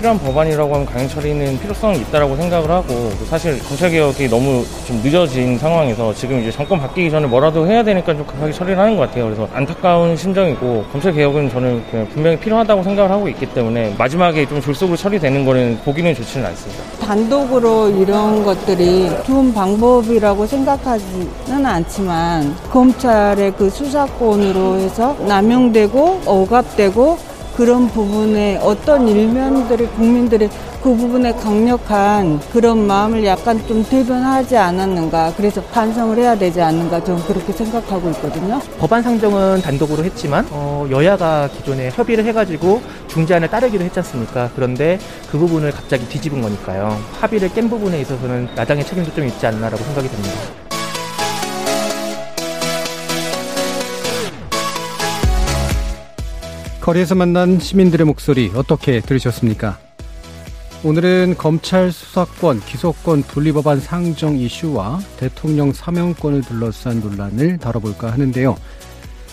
필요한 법안이라고 하면 강행 처리는 필요성이 있다라고 생각을 하고 사실 검찰 개혁이 너무 좀 늦어진 상황에서 지금 이제 정권 바뀌기 전에 뭐라도 해야 되니까 좀 급하게 처리를 하는 것 같아요. 그래서 안타까운 심정이고 검찰 개혁은 저는 분명히 필요하다고 생각을 하고 있기 때문에 마지막에 좀 졸속으로 처리되는 거는 보기는 좋지는 않습니다. 단독으로 이런 것들이 좋은 방법이라고 생각하지는 않지만 검찰의 그 수사권으로 해서 남용되고 억압되고 그런 부분에 어떤 일면들이 국민들이 그 부분에 강력한 그런 마음을 약간 좀 대변하지 않았는가. 그래서 반성을 해야 되지 않는가. 저는 그렇게 생각하고 있거든요. 법안 상정은 단독으로 했지만 어, 여야가 기존에 협의를 해가지고 중재안을 따르기로 했지 않습니까? 그런데 그 부분을 갑자기 뒤집은 거니까요. 합의를 깬 부분에 있어서는 야당의 책임도 좀 있지 않나라고 생각이 듭니다. 거리에서 만난 시민들의 목소리 어떻게 들으셨습니까? 오늘은 검찰 수사권, 기소권 분리법안 상정 이슈와 대통령 사명권을 둘러싼 논란을 다뤄볼까 하는데요.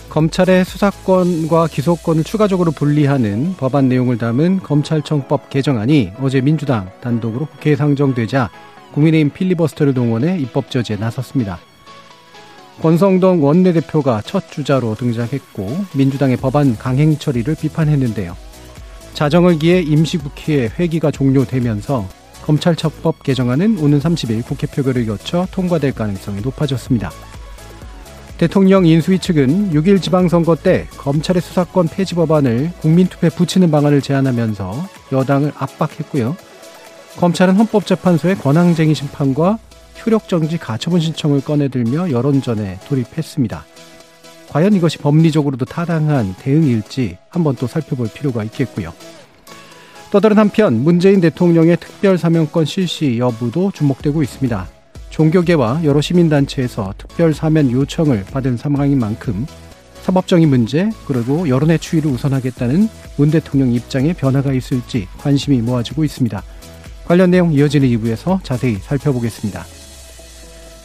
검찰의 수사권과 기소권을 추가적으로 분리하는 법안 내용을 담은 검찰청법 개정안이 어제 민주당 단독으로 국회에 상정되자 국민의힘 필리버스터를 동원해 입법 저지에 나섰습니다. 권성동 원내대표가 첫 주자로 등장했고 민주당의 법안 강행 처리를 비판했는데요. 자정을 기해 임시국회의 회기가 종료되면서 검찰청법 개정안은 오는 30일 국회 표결을 거쳐 통과될 가능성이 높아졌습니다. 대통령 인수위 측은 6일 지방선거 때 검찰의 수사권 폐지 법안을 국민투표에 붙이는 방안을 제안하면서 여당을 압박했고요. 검찰은 헌법재판소의 권한쟁의 심판과 효력정지 가처분 신청을 꺼내들며 여론전에 돌입했습니다. 과연 이것이 법리적으로도 타당한 대응일지 한번 또 살펴볼 필요가 있겠고요. 또 다른 한편 문재인 대통령의 특별 사면권 실시 여부도 주목되고 있습니다. 종교계와 여러 시민단체에서 특별 사면 요청을 받은 상황인 만큼 사법적인 문제 그리고 여론의 추이를 우선하겠다는 문 대통령 입장에 변화가 있을지 관심이 모아지고 있습니다. 관련 내용 이어지는 2부에서 자세히 살펴보겠습니다.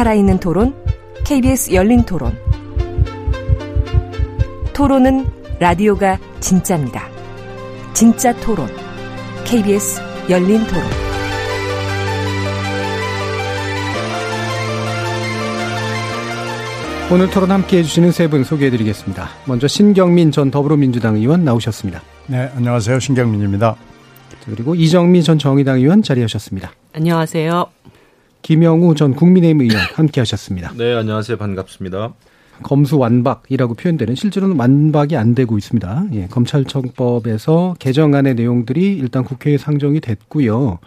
살아있는 토론, KBS 열린 토론. 토론은 라디오가 진짜입니다. 진짜 토론, KBS 열린 토론. 오늘 토론 함께 해주시는 세 분 소개해 드리겠습니다. 먼저 신경민 전 더불어민주당 의원 나오셨습니다. 네, 안녕하세요. 신경민입니다. 그리고 이정미 전 정의당 의원 자리하셨습니다. 안녕하세요. 김영우 전 국민의힘 의원 함께 하셨습니다. 네, 안녕하세요. 반갑습니다. 검수 완박이라고 표현되는 실제로는 완박이 안 되고 있습니다. 예, 검찰청법에서 개정안의 내용들이 일단 국회에 상정이 됐고요.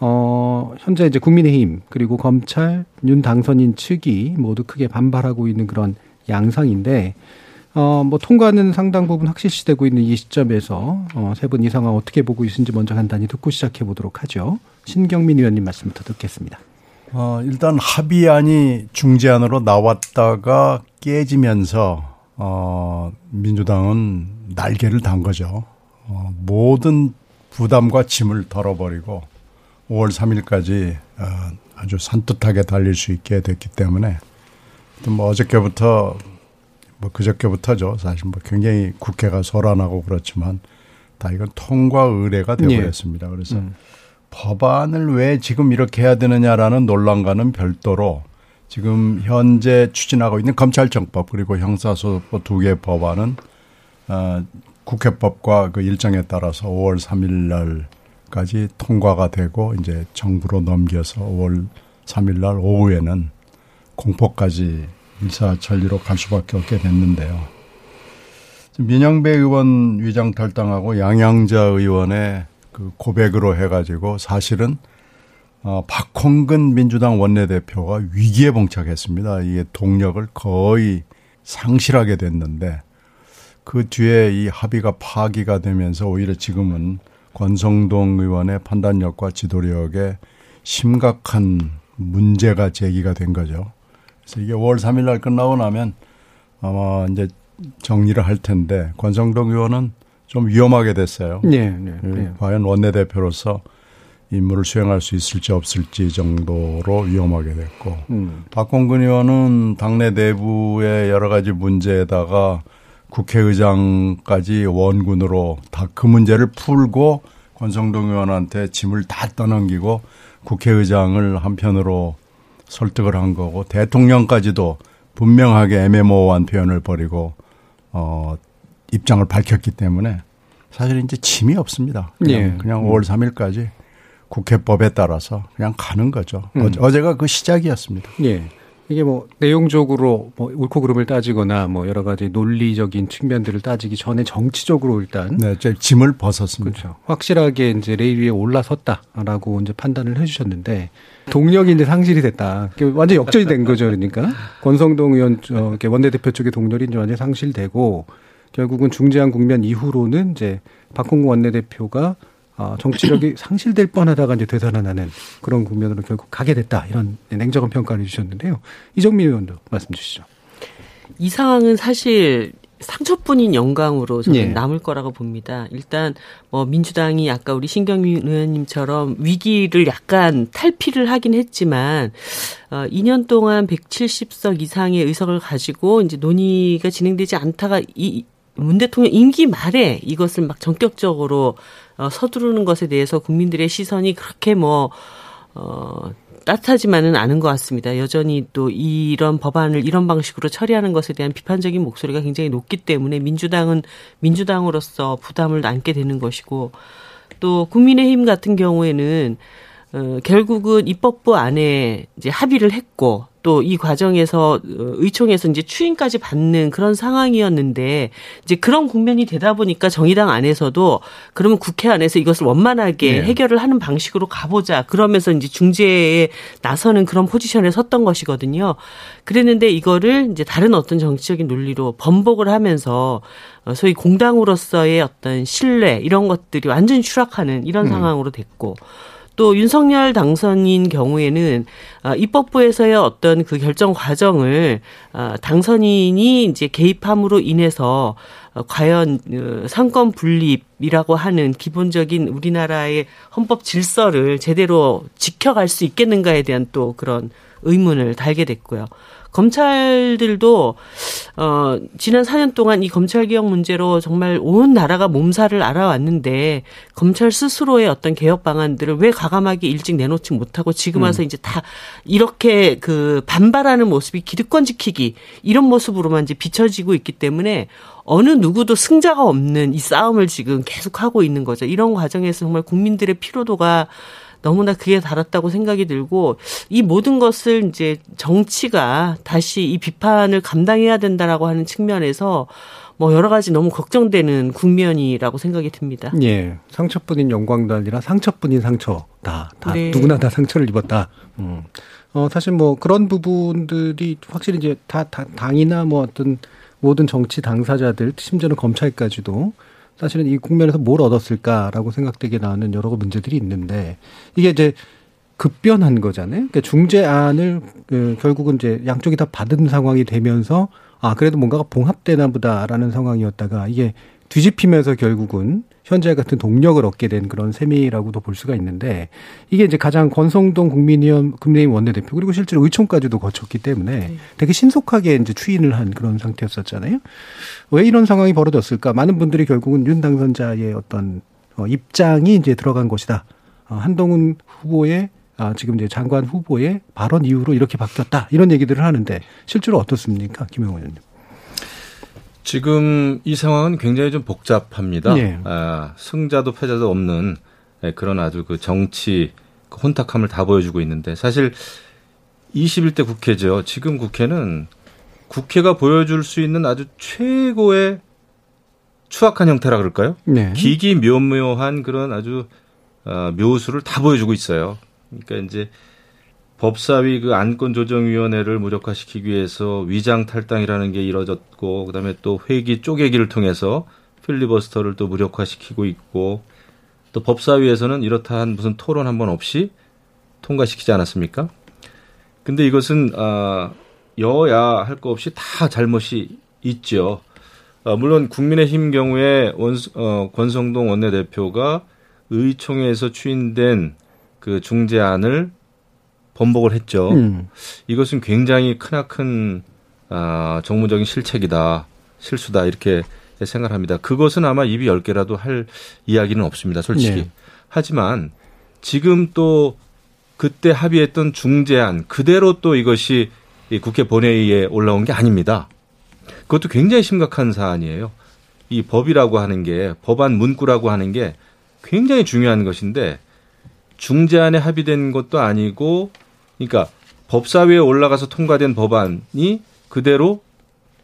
어, 현재 이제 국민의힘 그리고 검찰 윤 당선인 측이 모두 크게 반발하고 있는 그런 양상인데 어, 뭐 통과는 상당 부분 확실시되고 있는 이 시점에서 어, 세 분 이 상황 어떻게 보고 있는지 먼저 간단히 듣고 시작해 보도록 하죠. 신경민 의원님 말씀부터 듣겠습니다. 어, 일단 합의안이 중재안으로 나왔다가 깨지면서 어, 민주당은 날개를 단 거죠. 어, 모든 부담과 짐을 덜어버리고 5월 3일까지 어, 아주 산뜻하게 달릴 수 있게 됐기 때문에 뭐 어저께부터 뭐 그저께부터죠. 사실 뭐 굉장히 국회가 소란하고 그렇지만 다 이건 통과 의례가 되어버렸습니다. 그래서 음. 법안을 왜 지금 이렇게 해야 되느냐라는 논란과는 별도로 지금 현재 추진하고 있는 검찰청법 그리고 형사소송법 두 개 법안은 어, 국회법과 그 일정에 따라서 5월 3일 날까지 통과가 되고 이제 정부로 넘겨서 5월 3일 날 오후에는 공포까지 일사천리로 갈 수밖에 없게 됐는데요. 민영배 의원 위장 탈당하고 양양자 의원의 그 고백으로 해가지고 사실은 어, 박홍근 민주당 원내대표가 위기에 봉착했습니다. 이게 동력을 거의 상실하게 됐는데 그 뒤에 이 합의가 파기가 되면서 오히려 지금은 권성동 의원의 판단력과 지도력에 심각한 문제가 제기가 된 거죠. 그래서 이게 5월 3일 날 끝나고 나면 아마 이제 정리를 할 텐데 권성동 의원은 좀 위험하게 됐어요. 네, 네, 네. 과연 원내대표로서 임무를 수행할 수 있을지 없을지 정도로 위험하게 됐고 음. 박홍근 의원은 당내 내부의 여러 가지 문제에다가 국회의장까지 원군으로 다 그 문제를 풀고 권성동 의원한테 짐을 다 떠넘기고 국회의장을 한편으로 설득을 한 거고 대통령까지도 분명하게 애매모호한 표현을 벌이고 어 입장을 밝혔기 때문에 사실 이제 짐이 없습니다. 그냥, 예. 그냥 5월 3일까지 국회법에 따라서 그냥 가는 거죠. 음. 어제가 그 시작이었습니다. 예. 이게 뭐 내용적으로 뭐 옳고 그름을 따지거나 뭐 여러 가지 논리적인 측면들을 따지기 전에 정치적으로 일단 네, 제 짐을 벗었습니다. 그렇죠. 확실하게 이제 레일 위에 올라섰다라고 이제 판단을 해주셨는데 동력이 이제 상실이 됐다. 완전 역전이 된 거죠, 그러니까 권성동 의원 저 원내대표 쪽의 동력이 이제 완전 상실되고 결국은 중재안 국면 이후로는 이제 박홍구 원내대표가 어, 정치력이 상실될 뻔하다가 이제 되살아나는 그런 국면으로 결국 가게 됐다 이런 냉정한 평가를 해주셨는데요. 이정민 의원도 말씀 주시죠. 이 상황은 사실 상처뿐인 영광으로 저는 예. 남을 거라고 봅니다. 일단 뭐 민주당이 아까 우리 신경민 의원님처럼 위기를 약간 탈피를 하긴 했지만 어 2년 동안 170석 이상의 의석을 가지고 이제 논의가 진행되지 않다가 이 문 대통령 임기 말에 이것을 막 전격적으로 어, 서두르는 것에 대해서 국민들의 시선이 그렇게 뭐, 어, 따뜻하지만은 않은 것 같습니다. 여전히 또 이런 법안을 이런 방식으로 처리하는 것에 대한 비판적인 목소리가 굉장히 높기 때문에 민주당은 민주당으로서 부담을 안게 되는 것이고 또 국민의힘 같은 경우에는 어, 결국은 입법부 안에 이제 합의를 했고 또 이 과정에서 어, 의총에서 이제 추인까지 받는 그런 상황이었는데 이제 그런 국면이 되다 보니까 정의당 안에서도 그러면 국회 안에서 이것을 원만하게 네. 해결을 하는 방식으로 가보자. 그러면서 이제 중재에 나서는 그런 포지션에 섰던 것이거든요. 그랬는데 이거를 이제 다른 어떤 정치적인 논리로 번복을 하면서 어, 소위 공당으로서의 어떤 신뢰 이런 것들이 완전히 추락하는 이런 음. 상황으로 됐고 또 윤석열 당선인 경우에는 아, 입법부에서의 어떤 그 결정 과정을 아, 당선인이 이제 개입함으로 인해서 어, 과연 어, 상권 분립이라고 하는 기본적인 우리나라의 헌법 질서를 제대로 지켜갈 수 있겠는가에 대한 또 그런 의문을 달게 됐고요. 검찰들도 어 지난 4년 동안 이 검찰 개혁 문제로 정말 온 나라가 몸살을 알아왔는데 검찰 스스로의 어떤 개혁 방안들을 왜 과감하게 일찍 내놓지 못하고 지금 와서 음. 이제 다 이렇게 그 반발하는 모습이 기득권 지키기 이런 모습으로만 이제 비춰지고 있기 때문에 어느 누구도 승자가 없는 이 싸움을 지금 계속 하고 있는 거죠. 이런 과정에서 정말 국민들의 피로도가 너무나 그에 달았다고 생각이 들고 이 모든 것을 이제 정치가 다시 이 비판을 감당해야 된다라고 하는 측면에서 뭐 여러 가지 너무 걱정되는 국면이라고 생각이 듭니다. 예. 상처뿐인 영광도 아니라 상처뿐인 상처다. 다 네. 누구나 다 상처를 입었다. 음. 어 사실 뭐 그런 부분들이 확실히 이제 다, 다 당이나 뭐 어떤 모든 정치 당사자들 심지어는 검찰까지도 사실은 이 국면에서 뭘 얻었을까라고 생각되게 나오는 여러 문제들이 있는데 이게 이제 급변한 거잖아요. 그러니까 중재안을 그 결국은 이제 양쪽이 다 받은 상황이 되면서 아 그래도 뭔가가 봉합되나 보다라는 상황이었다가 이게 뒤집히면서 결국은 현재 같은 동력을 얻게 된 그런 셈이라고도 볼 수가 있는데 이게 이제 가장 권성동 국민의원 국민의힘 원내대표 그리고 실제로 의총까지도 거쳤기 때문에 네. 되게 신속하게 이제 추인을 한 그런 상태였었잖아요. 왜 이런 상황이 벌어졌을까? 많은 분들이 결국은 윤 당선자의 어떤 어, 입장이 이제 들어간 것이다. 어, 한동훈 후보의 아, 지금 이제 장관 후보의 발언 이후로 이렇게 바뀌었다. 이런 얘기들을 하는데 실제로 어떻습니까? 김영원 의원님. 지금 이 상황은 굉장히 좀 복잡합니다. 네. 아, 승자도 패자도 없는 예, 그런 아주 그 정치 그 혼탁함을 다 보여주고 있는데 사실 21대 국회죠. 지금 국회는 국회가 보여줄 수 있는 아주 최고의 추악한 형태라 그럴까요? 네. 기기묘묘한 그런 아주 어, 묘수를 다 보여주고 있어요. 그러니까 이제 법사위 그 안건조정위원회를 무력화시키기 위해서 위장 탈당이라는 게 이뤄졌고 그다음에 또 회기 쪼개기를 통해서 필리버스터를 또 무력화시키고 있고 또 법사위에서는 이렇다 한 무슨 토론 한 번 없이 통과시키지 않았습니까? 근데 이것은 아 여야 할거 없이 다 잘못이 있죠. 아, 물론 국민의힘 경우에 원, 어, 권성동 원내대표가 의총에서 추인된 그 중재안을 번복을 했죠. 음. 이것은 굉장히 크나큰 아, 정무적인 실책이다, 실수다 이렇게 생각합니다. 그것은 아마 입이 열 개라도 할 이야기는 없습니다, 솔직히. 네. 하지만 지금 또 그때 합의했던 중재안 그대로 또 이것이 국회 본회의에 올라온 게 아닙니다. 그것도 굉장히 심각한 사안이에요. 이 법이라고 하는 게 법안 문구라고 하는 게 굉장히 중요한 것인데 중재안에 합의된 것도 아니고 그러니까 법사위에 올라가서 통과된 법안이 그대로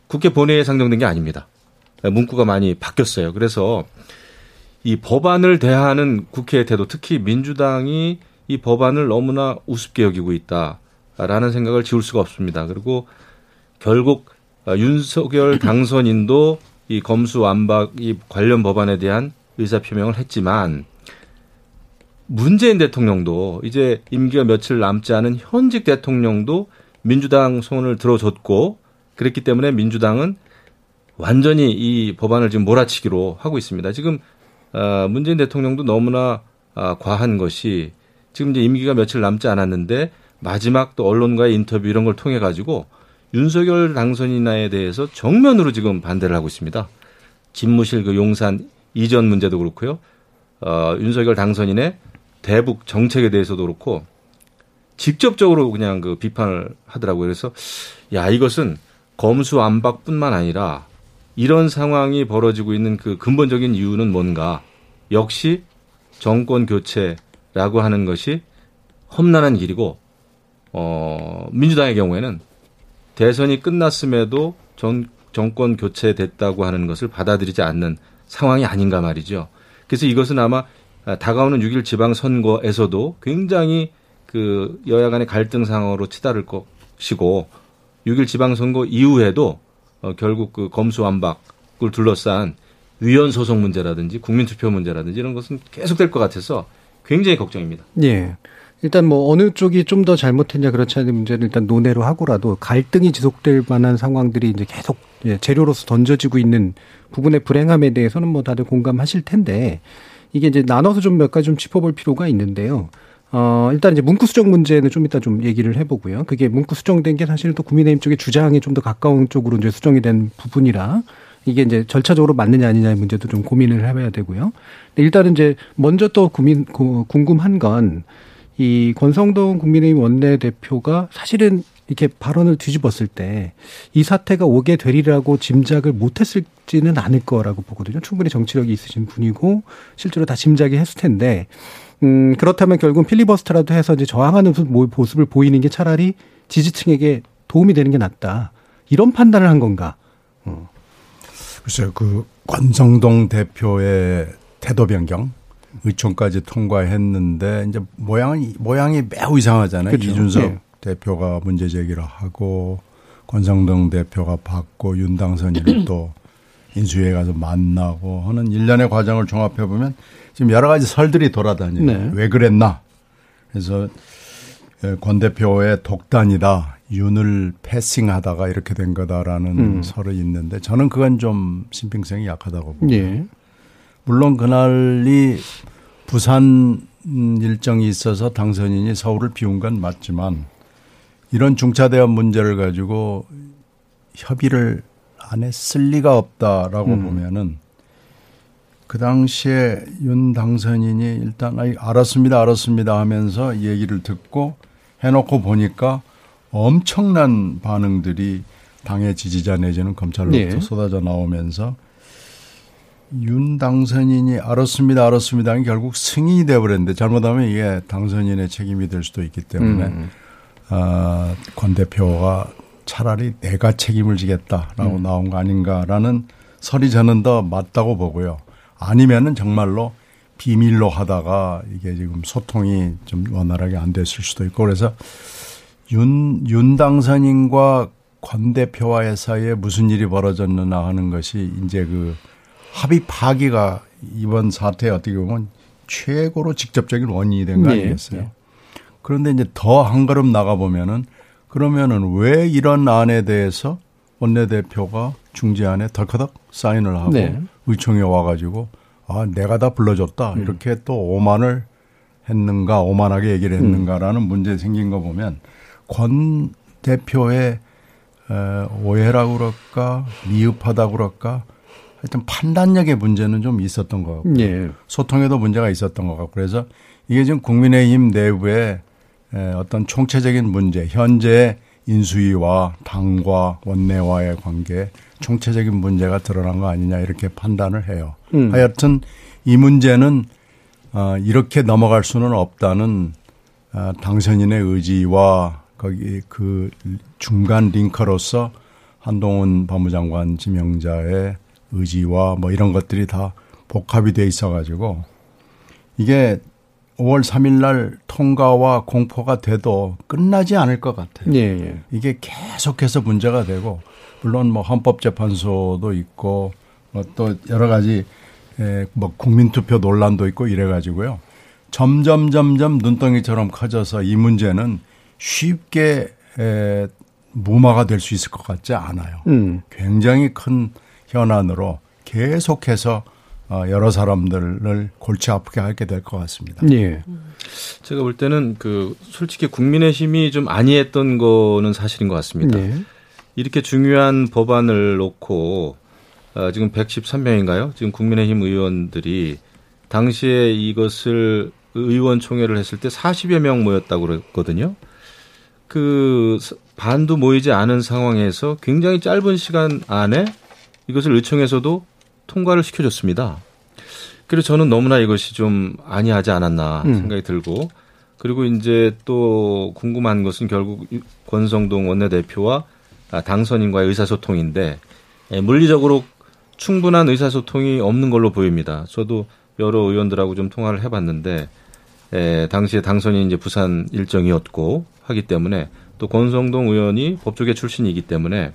국회 본회의에 상정된 게 아닙니다. 문구가 많이 바뀌었어요. 그래서 이 법안을 대하는 국회의 태도, 특히 민주당이 이 법안을 너무나 우습게 여기고 있다라는 생각을 지울 수가 없습니다. 그리고 결국 윤석열 당선인도 이 검수 완박 이 관련 법안에 대한 의사 표명을 했지만 문재인 대통령도 이제 임기가 며칠 남지 않은 현직 대통령도 민주당 손을 들어줬고 그랬기 때문에 민주당은 완전히 이 법안을 지금 몰아치기로 하고 있습니다. 지금 어, 문재인 대통령도 너무나 아, 과한 것이 지금 이제 임기가 며칠 남지 않았는데 마지막 또 언론과의 인터뷰 이런 걸 통해 가지고 윤석열 당선인에 대해서 정면으로 지금 반대를 하고 있습니다. 집무실 그 용산 이전 문제도 그렇고요. 어, 윤석열 당선인의 대북 정책에 대해서도 그렇고 직접적으로 그냥 그 비판을 하더라고요. 그래서 야 이것은 검수 안박뿐만 아니라 이런 상황이 벌어지고 있는 그 근본적인 이유는 뭔가 역시 정권 교체라고 하는 것이 험난한 길이고 어 민주당의 경우에는 대선이 끝났음에도 전 정권 교체됐다고 하는 것을 받아들이지 않는 상황이 아닌가 말이죠. 그래서 이것은 아마 다가오는 6일 지방선거에서도 굉장히 그 여야 간의 갈등 상황으로 치달을 것이고 6일 지방선거 이후에도 어, 결국 그 검수완박을 둘러싼 위헌 소송 문제라든지 국민투표 문제라든지 이런 것은 계속될 것 같아서 굉장히 걱정입니다. 예. 일단 뭐 어느 쪽이 좀 더 잘못했냐 그렇지 않은 문제는 일단 논외로 하고라도 갈등이 지속될 만한 상황들이 이제 계속 예, 재료로서 던져지고 있는 부분의 불행함에 대해서는 뭐 다들 공감하실 텐데 이게 이제 나눠서 좀 몇 가지 좀 짚어볼 필요가 있는데요. 어, 일단 이제 문구 수정 문제는 좀 이따 좀 얘기를 해보고요. 그게 문구 수정된 게 사실은 또 국민의힘 쪽의 주장에 좀더 가까운 쪽으로 이제 수정이 된 부분이라 이게 이제 절차적으로 맞느냐 아니냐의 문제도 좀 고민을 해봐야 되고요. 일단은 이제 먼저 또 고민, 궁금한 건 이 권성동 국민의힘 원내대표가 사실은 이렇게 발언을 뒤집었을 때 이 사태가 오게 되리라고 짐작을 못했을지는 않을 거라고 보거든요. 충분히 정치력이 있으신 분이고 실제로 다 짐작이 했을 텐데 음, 그렇다면 결국 필리버스터라도 해서 이제 저항하는 모습을 보이는 게 차라리 지지층에게 도움이 되는 게 낫다. 이런 판단을 한 건가? 어. 글쎄요, 그 권성동 대표의 태도 변경, 의총까지 통과했는데 이제 모양이 모양이 매우 이상하잖아요. 그렇죠. 이준석 네. 대표가 문제 제기를 하고 권성동 대표가 받고 윤당선인을 또 인수위에 가서 만나고 하는 일련의 과정을 종합해 보면 지금 여러 가지 설들이 돌아다녀요. 네. 왜 그랬나? 그래서 예, 권 대표의 독단이다. 윤을 패싱하다가 이렇게 된 거다라는 음. 설이 있는데 저는 그건 좀 신빙성이 약하다고 봅니다. 예. 물론 그날이 부산 일정이 있어서 당선인이 서울을 비운 건 맞지만 이런 중차대한 문제를 가지고 협의를 안 했을 리가 없다라고 음. 보면은 그 당시에 윤 당선인이 일단 알았습니다, 알았습니다 하면서 얘기를 듣고 해놓고 보니까 엄청난 반응들이 당의 지지자 내지는 검찰로부터 네. 쏟아져 나오면서 윤 당선인이 알았습니다, 알았습니다. 결국 승인이 돼버렸는데 잘못하면 이게 당선인의 책임이 될 수도 있기 때문에 음. 어, 권 대표가 차라리 내가 책임을 지겠다라고 음. 나온 거 아닌가라는 설이 저는 더 맞다고 보고요. 아니면은 정말로 비밀로 하다가 이게 지금 소통이 좀 원활하게 안 됐을 수도 있고 그래서 윤, 윤 당선인과 권 대표와의 사이에 무슨 일이 벌어졌느냐 하는 것이 이제 그 합의 파기가 이번 사태에 어떻게 보면 최고로 직접적인 원인이 된거 네. 아니겠어요? 네. 그런데 이제 더 한 걸음 나가 보면은 그러면은 왜 이런 안에 대해서 원내대표가 중재안에 덜커덕 사인을 하고 네. 의총에 와가지고 아 내가 다 불러줬다 음. 이렇게 또 오만을 했는가 오만하게 얘기를 했는가라는 음. 문제 생긴 거 보면 권 대표의 오해라고 그럴까 미흡하다고 그럴까 하여튼 판단력의 문제는 좀 있었던 것 같고 예. 소통에도 문제가 있었던 것 같고 그래서 이게 지금 국민의힘 내부에 어떤 총체적인 문제 현재 인수위와 당과 원내와의 관계 총체적인 문제가 드러난 거 아니냐 이렇게 판단을 해요. 음. 하여튼 이 문제는 어, 이렇게 넘어갈 수는 없다는 어, 당선인의 의지와 거기 그 중간 링커로서 한동훈 법무장관 지명자의 의지와 뭐 이런 것들이 다 복합이 돼 있어 가지고 이게 5월 3일 날 통과와 공포가 돼도 끝나지 않을 것 같아요. 예, 예. 이게 계속해서 문제가 되고 물론 뭐 헌법재판소도 있고 뭐또 여러 가지 에, 뭐 국민투표 논란도 있고 이래 가지고요. 점점 점점 눈덩이처럼 커져서 이 문제는 쉽게 에, 무마가 될 수 있을 것 같지 않아요. 음. 굉장히 큰 현안으로 계속해서 어, 여러 사람들을 골치 아프게 하게 될 것 같습니다. 예. 제가 볼 때는 그 솔직히 국민의힘이 좀 아니했던 거는 사실인 것 같습니다. 네. 이렇게 중요한 법안을 놓고 어, 지금 113명인가요? 지금 국민의힘 의원들이 당시에 이것을 의원총회를 했을 때 40여 명 모였다고 그랬거든요. 그 반도 모이지 않은 상황에서 굉장히 짧은 시간 안에 이것을 의총에서도 통과를 시켜줬습니다. 그래서 저는 너무나 이것이 좀 아니하지 않았나 음. 생각이 들고 그리고 이제 또 궁금한 것은 결국 권성동 원내대표와 당선인과의 의사소통인데 예, 물리적으로 충분한 의사소통이 없는 걸로 보입니다. 저도 여러 의원들하고 좀 통화를 해봤는데 에, 예, 당시에 당선인 이제 부산 일정이었고 하기 때문에 또 권성동 의원이 법조계 출신이기 때문에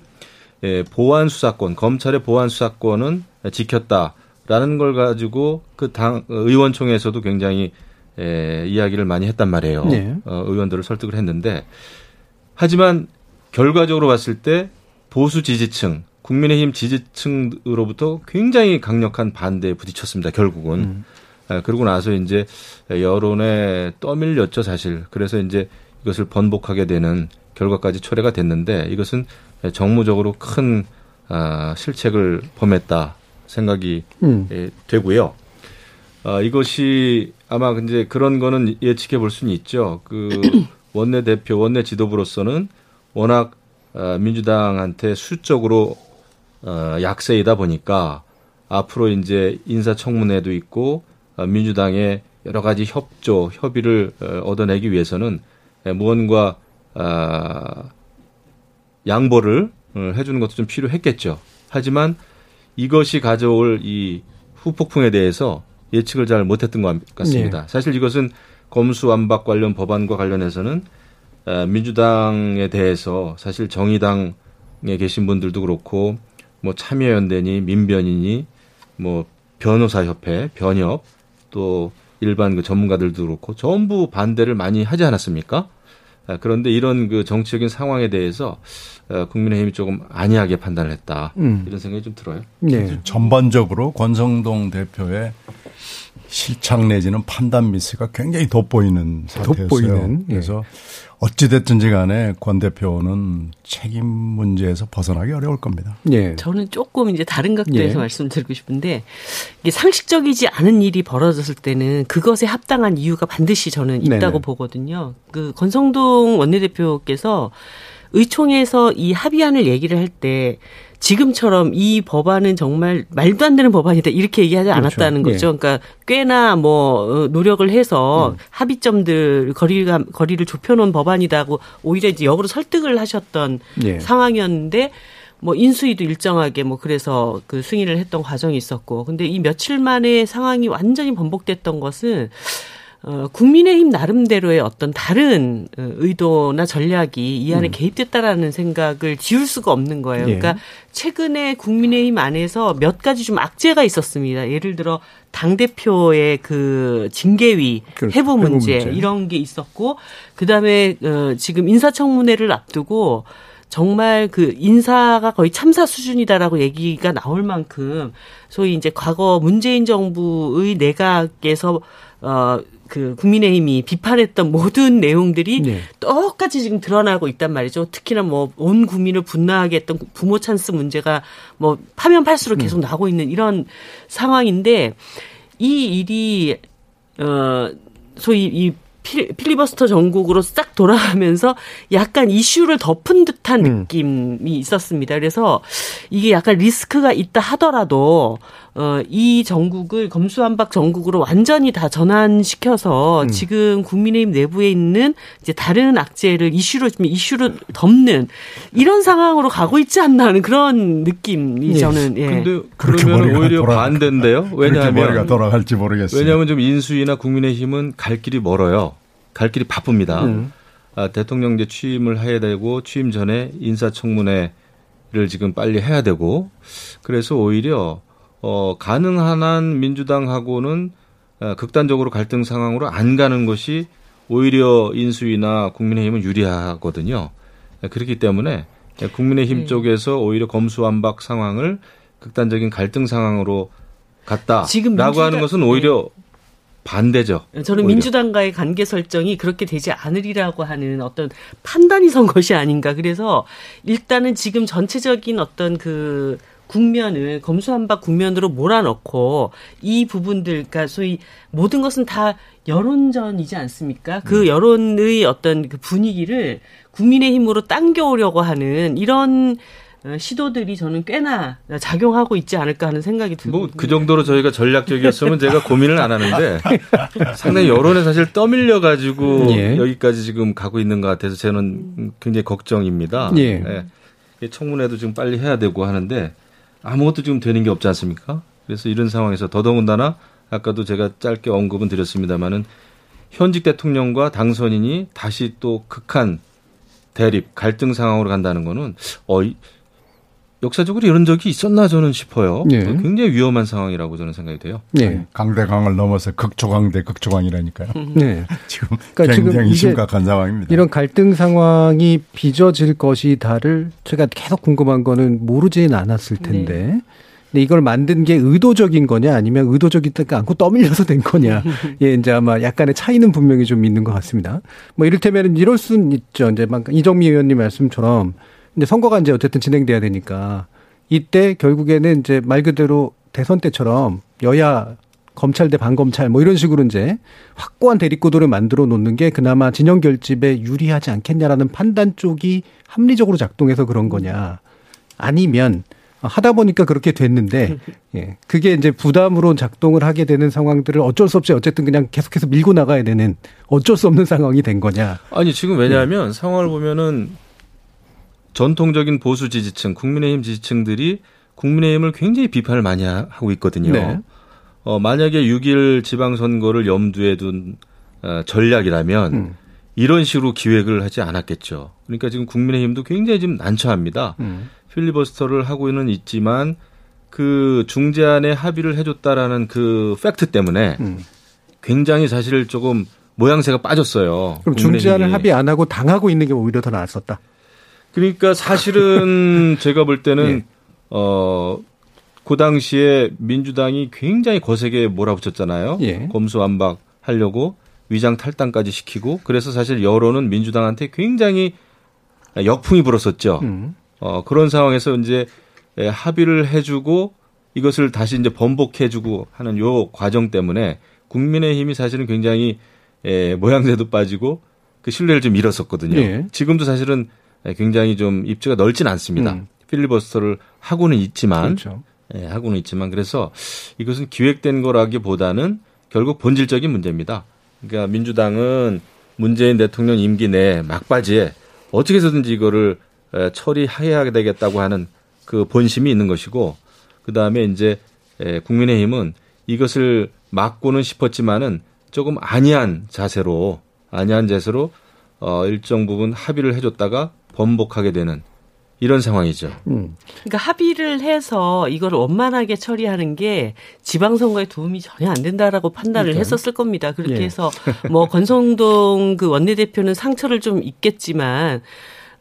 예, 보안 수사권, 검찰의 보안 수사권은 지켰다라는 걸 가지고 그 당 의원총회에서도 굉장히 예, 이야기를 많이 했단 말이에요. 네. 어, 의원들을 설득을 했는데 하지만 결과적으로 봤을 때 보수 지지층, 국민의힘 지지층으로부터 굉장히 강력한 반대에 부딪혔습니다. 결국은. 음. 아, 그러고 나서 이제 여론에 떠밀렸죠, 사실. 그래서 이제 이것을 번복하게 되는 결과까지 초래가 됐는데 이것은 정무적으로 큰 아, 실책을 범했다 생각이 음. 예, 되고요. 아, 이것이 아마 이제 그런 거는 예측해 볼 수는 있죠. 그 원내 대표, 원내 지도부로서는 워낙 아, 민주당한테 수적으로 어, 약세이다 보니까 앞으로 이제 인사청문회도 있고 어, 민주당의 여러 가지 협조, 협의를 어, 얻어내기 위해서는 무언가 아, 양보를 어, 해주는 것도 좀 필요했겠죠. 하지만 이것이 가져올 이 후폭풍에 대해서 예측을 잘 못했던 것 같습니다. 네. 사실 이것은 검수완박 관련 법안과 관련해서는 아, 민주당에 대해서 사실 정의당에 계신 분들도 그렇고 뭐 참여연대니 민변이니 뭐 변호사협회, 변협 또 일반 그 전문가들도 그렇고 전부 반대를 많이 하지 않았습니까? 아, 그런데 이런 그 정치적인 상황에 대해서 어, 국민의힘이 조금 안이하게 판단을 했다 음. 이런 생각이 좀 들어요. 네. 전반적으로 권성동 대표의 실착 내지는 판단 미스가 굉장히 돋보이는 사태였어요. 돋보이는, 예. 그래서 어찌 됐든지 간에 권 대표는 책임 문제에서 벗어나기 어려울 겁니다. 예. 저는 조금 이제 다른 각도에서 예. 말씀드리고 싶은데 이게 상식적이지 않은 일이 벌어졌을 때는 그것에 합당한 이유가 반드시 저는 있다고 네네. 보거든요. 그 권성동 원내대표께서 의총에서 이 합의안을 얘기를 할 때 지금처럼 이 법안은 정말 말도 안 되는 법안이다 이렇게 얘기하지 그렇죠. 않았다는 그렇죠. 거죠. 네. 그러니까 꽤나 뭐 어, 노력을 해서 음. 합의점들 거리가 거리를 좁혀놓은 법안이다고 오히려 이제 역으로 설득을 하셨던 네. 상황이었는데 뭐 인수위도 일정하게 뭐 그래서 그 승인을 했던 과정이 있었고 근데 이 며칠 만에 상황이 완전히 번복됐던 것은 어, 국민의힘 나름대로의 어떤 다른 어, 의도나 전략이 이 안에 음. 개입됐다라는 생각을 지울 수가 없는 거예요. 예. 그러니까 최근에 국민의힘 안에서 몇 가지 좀 악재가 있었습니다. 예를 들어 당 대표의 그 징계위 그렇죠. 해부 문제, 해부 문제 이런 게 있었고 그다음에 어, 지금 인사청문회를 앞두고 정말 그 인사가 거의 참사 수준이다라고 얘기가 나올 만큼 소위 이제 과거 문재인 정부의 내각에서 어 그 국민의힘이 비판했던 모든 내용들이 네. 똑같이 지금 드러나고 있단 말이죠. 특히나 뭐 온 국민을 분노하게 했던 부모 찬스 문제가 뭐 파면 팔수록 계속 음. 나오고 있는 이런 상황인데 이 일이 어 소위 이 필리버스터 전국으로 싹 돌아가면서 약간 이슈를 덮은 듯한 음. 느낌이 있었습니다. 그래서 이게 약간 리스크가 있다 하더라도 어, 이 전국을 검수한박 전국으로 완전히 다 전환시켜서 음. 지금 국민의힘 내부에 있는 이제 다른 악재를 이슈로 좀 이슈로 덮는 이런 상황으로 가고 있지 않나 하는 그런 느낌이 예. 저는 예. 근데 그러면 오히려 돌아, 반대인데요. 왜냐하면 머리가 돌아갈지 모르겠어요. 왜냐하면 좀 인수위나 국민의힘은 갈 길이 멀어요. 갈 길이 바쁩니다. 음. 아, 대통령 제 취임을 해야 되고 취임 전에 인사청문회를 지금 빨리 해야 되고 그래서 오히려 어, 가능한 한 민주당하고는 어, 극단적으로 갈등 상황으로 안 가는 것이 오히려 인수위나 국민의힘은 유리하거든요. 그렇기 때문에 국민의힘 네. 쪽에서 오히려 검수완박 상황을 극단적인 갈등 상황으로 갔다라고 하는 것은 오히려 네. 반대죠. 저는 오히려. 민주당과의 관계 설정이 그렇게 되지 않으리라고 하는 어떤 판단이 선 것이 아닌가. 그래서 일단은 지금 전체적인 어떤 그 국면을 검수한박 국면으로 몰아넣고 이 부분들, 그러니까 소위 모든 것은 다 여론전이지 않습니까? 그 음. 여론의 어떤 그 분위기를 국민의힘으로 당겨오려고 하는 이런 어, 시도들이 저는 꽤나 작용하고 있지 않을까 하는 생각이 듭니다. 뭐 그 정도로 저희가 전략적이었으면 제가 고민을 안 하는데 상당히 여론에 사실 떠밀려 가지고 예. 여기까지 지금 가고 있는 것 같아서 저는 굉장히 걱정입니다. 예. 예. 청문회도 지금 빨리 해야 되고 하는데 아무것도 지금 되는 게 없지 않습니까? 그래서 이런 상황에서 더더군다나 아까도 제가 짧게 언급은 드렸습니다마는 현직 대통령과 당선인이 다시 또 극한 대립 갈등 상황으로 간다는 거는 어 역사적으로 이런 적이 있었나 저는 싶어요. 네. 굉장히 위험한 상황이라고 저는 생각이 돼요. 네. 강대강을 넘어서 극초강대 극초강이라니까요. 네. 지금 그러니까 굉장히 지금 심각한 상황입니다. 이런 갈등 상황이 빚어질 것이다를 제가 계속 궁금한 거는 모르지는 않았을 텐데 네. 근데 이걸 만든 게 의도적인 거냐 아니면 의도적이지 않고 떠밀려서 된 거냐. 예, 이제 아마 약간의 차이는 분명히 좀 있는 것 같습니다. 뭐 이를테면 이럴 수는 있죠. 이제 막 이정미 의원님 말씀처럼 근데 선거가 이제 어쨌든 진행돼야 되니까 이때 결국에는 이제 말 그대로 대선 때처럼 여야 검찰 대 반검찰 뭐 이런 식으로 이제 확고한 대립구도를 만들어 놓는 게 그나마 진영 결집에 유리하지 않겠냐라는 판단 쪽이 합리적으로 작동해서 그런 거냐 아니면 하다 보니까 그렇게 됐는데 예 그게 이제 부담으로 작동을 하게 되는 상황들을 어쩔 수 없이 어쨌든 그냥 계속해서 밀고 나가야 되는 어쩔 수 없는 상황이 된 거냐 아니 지금 왜냐하면 예. 상황을 보면은 전통적인 보수 지지층, 국민의힘 지지층들이 국민의힘을 굉장히 비판을 많이 하고 있거든요. 네. 어, 만약에 6일 지방선거를 염두에 둔 어, 전략이라면 음. 이런 식으로 기획을 하지 않았겠죠. 그러니까 지금 국민의힘도 굉장히 지금 난처합니다. 음. 필리버스터를 하고는 있지만 그 중재안에 합의를 해줬다라는 그 팩트 때문에 음. 굉장히 사실 조금 모양새가 빠졌어요. 그럼 중재안을 합의 안 하고 당하고 있는 게 오히려 더 나았었다. 그러니까 사실은 제가 볼 때는 예. 어. 그 당시에 민주당이 굉장히 거세게 몰아붙였잖아요. 예. 검수완박 하려고 위장 탈당까지 시키고 그래서 사실 여론은 민주당한테 굉장히 역풍이 불었었죠. 음. 어, 그런 상황에서 이제 합의를 해주고 이것을 다시 이제 번복해주고 하는 요 과정 때문에 국민의힘이 사실은 굉장히 에, 모양새도 빠지고 그 신뢰를 좀 잃었었거든요. 예. 지금도 사실은 예, 굉장히 좀 입지가 넓진 않습니다. 음. 필리버스터를 하고는 있지만 그렇죠. 예, 하고는 있지만 그래서 이것은 기획된 거라기보다는 결국 본질적인 문제입니다. 그러니까 민주당은 문재인 대통령 임기 내 막바지에 어떻게 해서든지 이거를 처리해야 되겠다고 하는 그 본심이 있는 것이고 그 다음에 이제 국민의힘은 이것을 막고는 싶었지만은 조금 안이한 자세로 안이한 자세로 어 일정 부분 합의를 해줬다가 번복하게 되는 이런 상황이죠. 음. 그러니까 합의를 해서 이걸 원만하게 처리하는 게 지방선거에 도움이 전혀 안 된다라고 판단을 그러니까. 했었을 겁니다. 그렇게 예. 해서 뭐 권성동 그 원내대표는 상처를 좀 입겠지만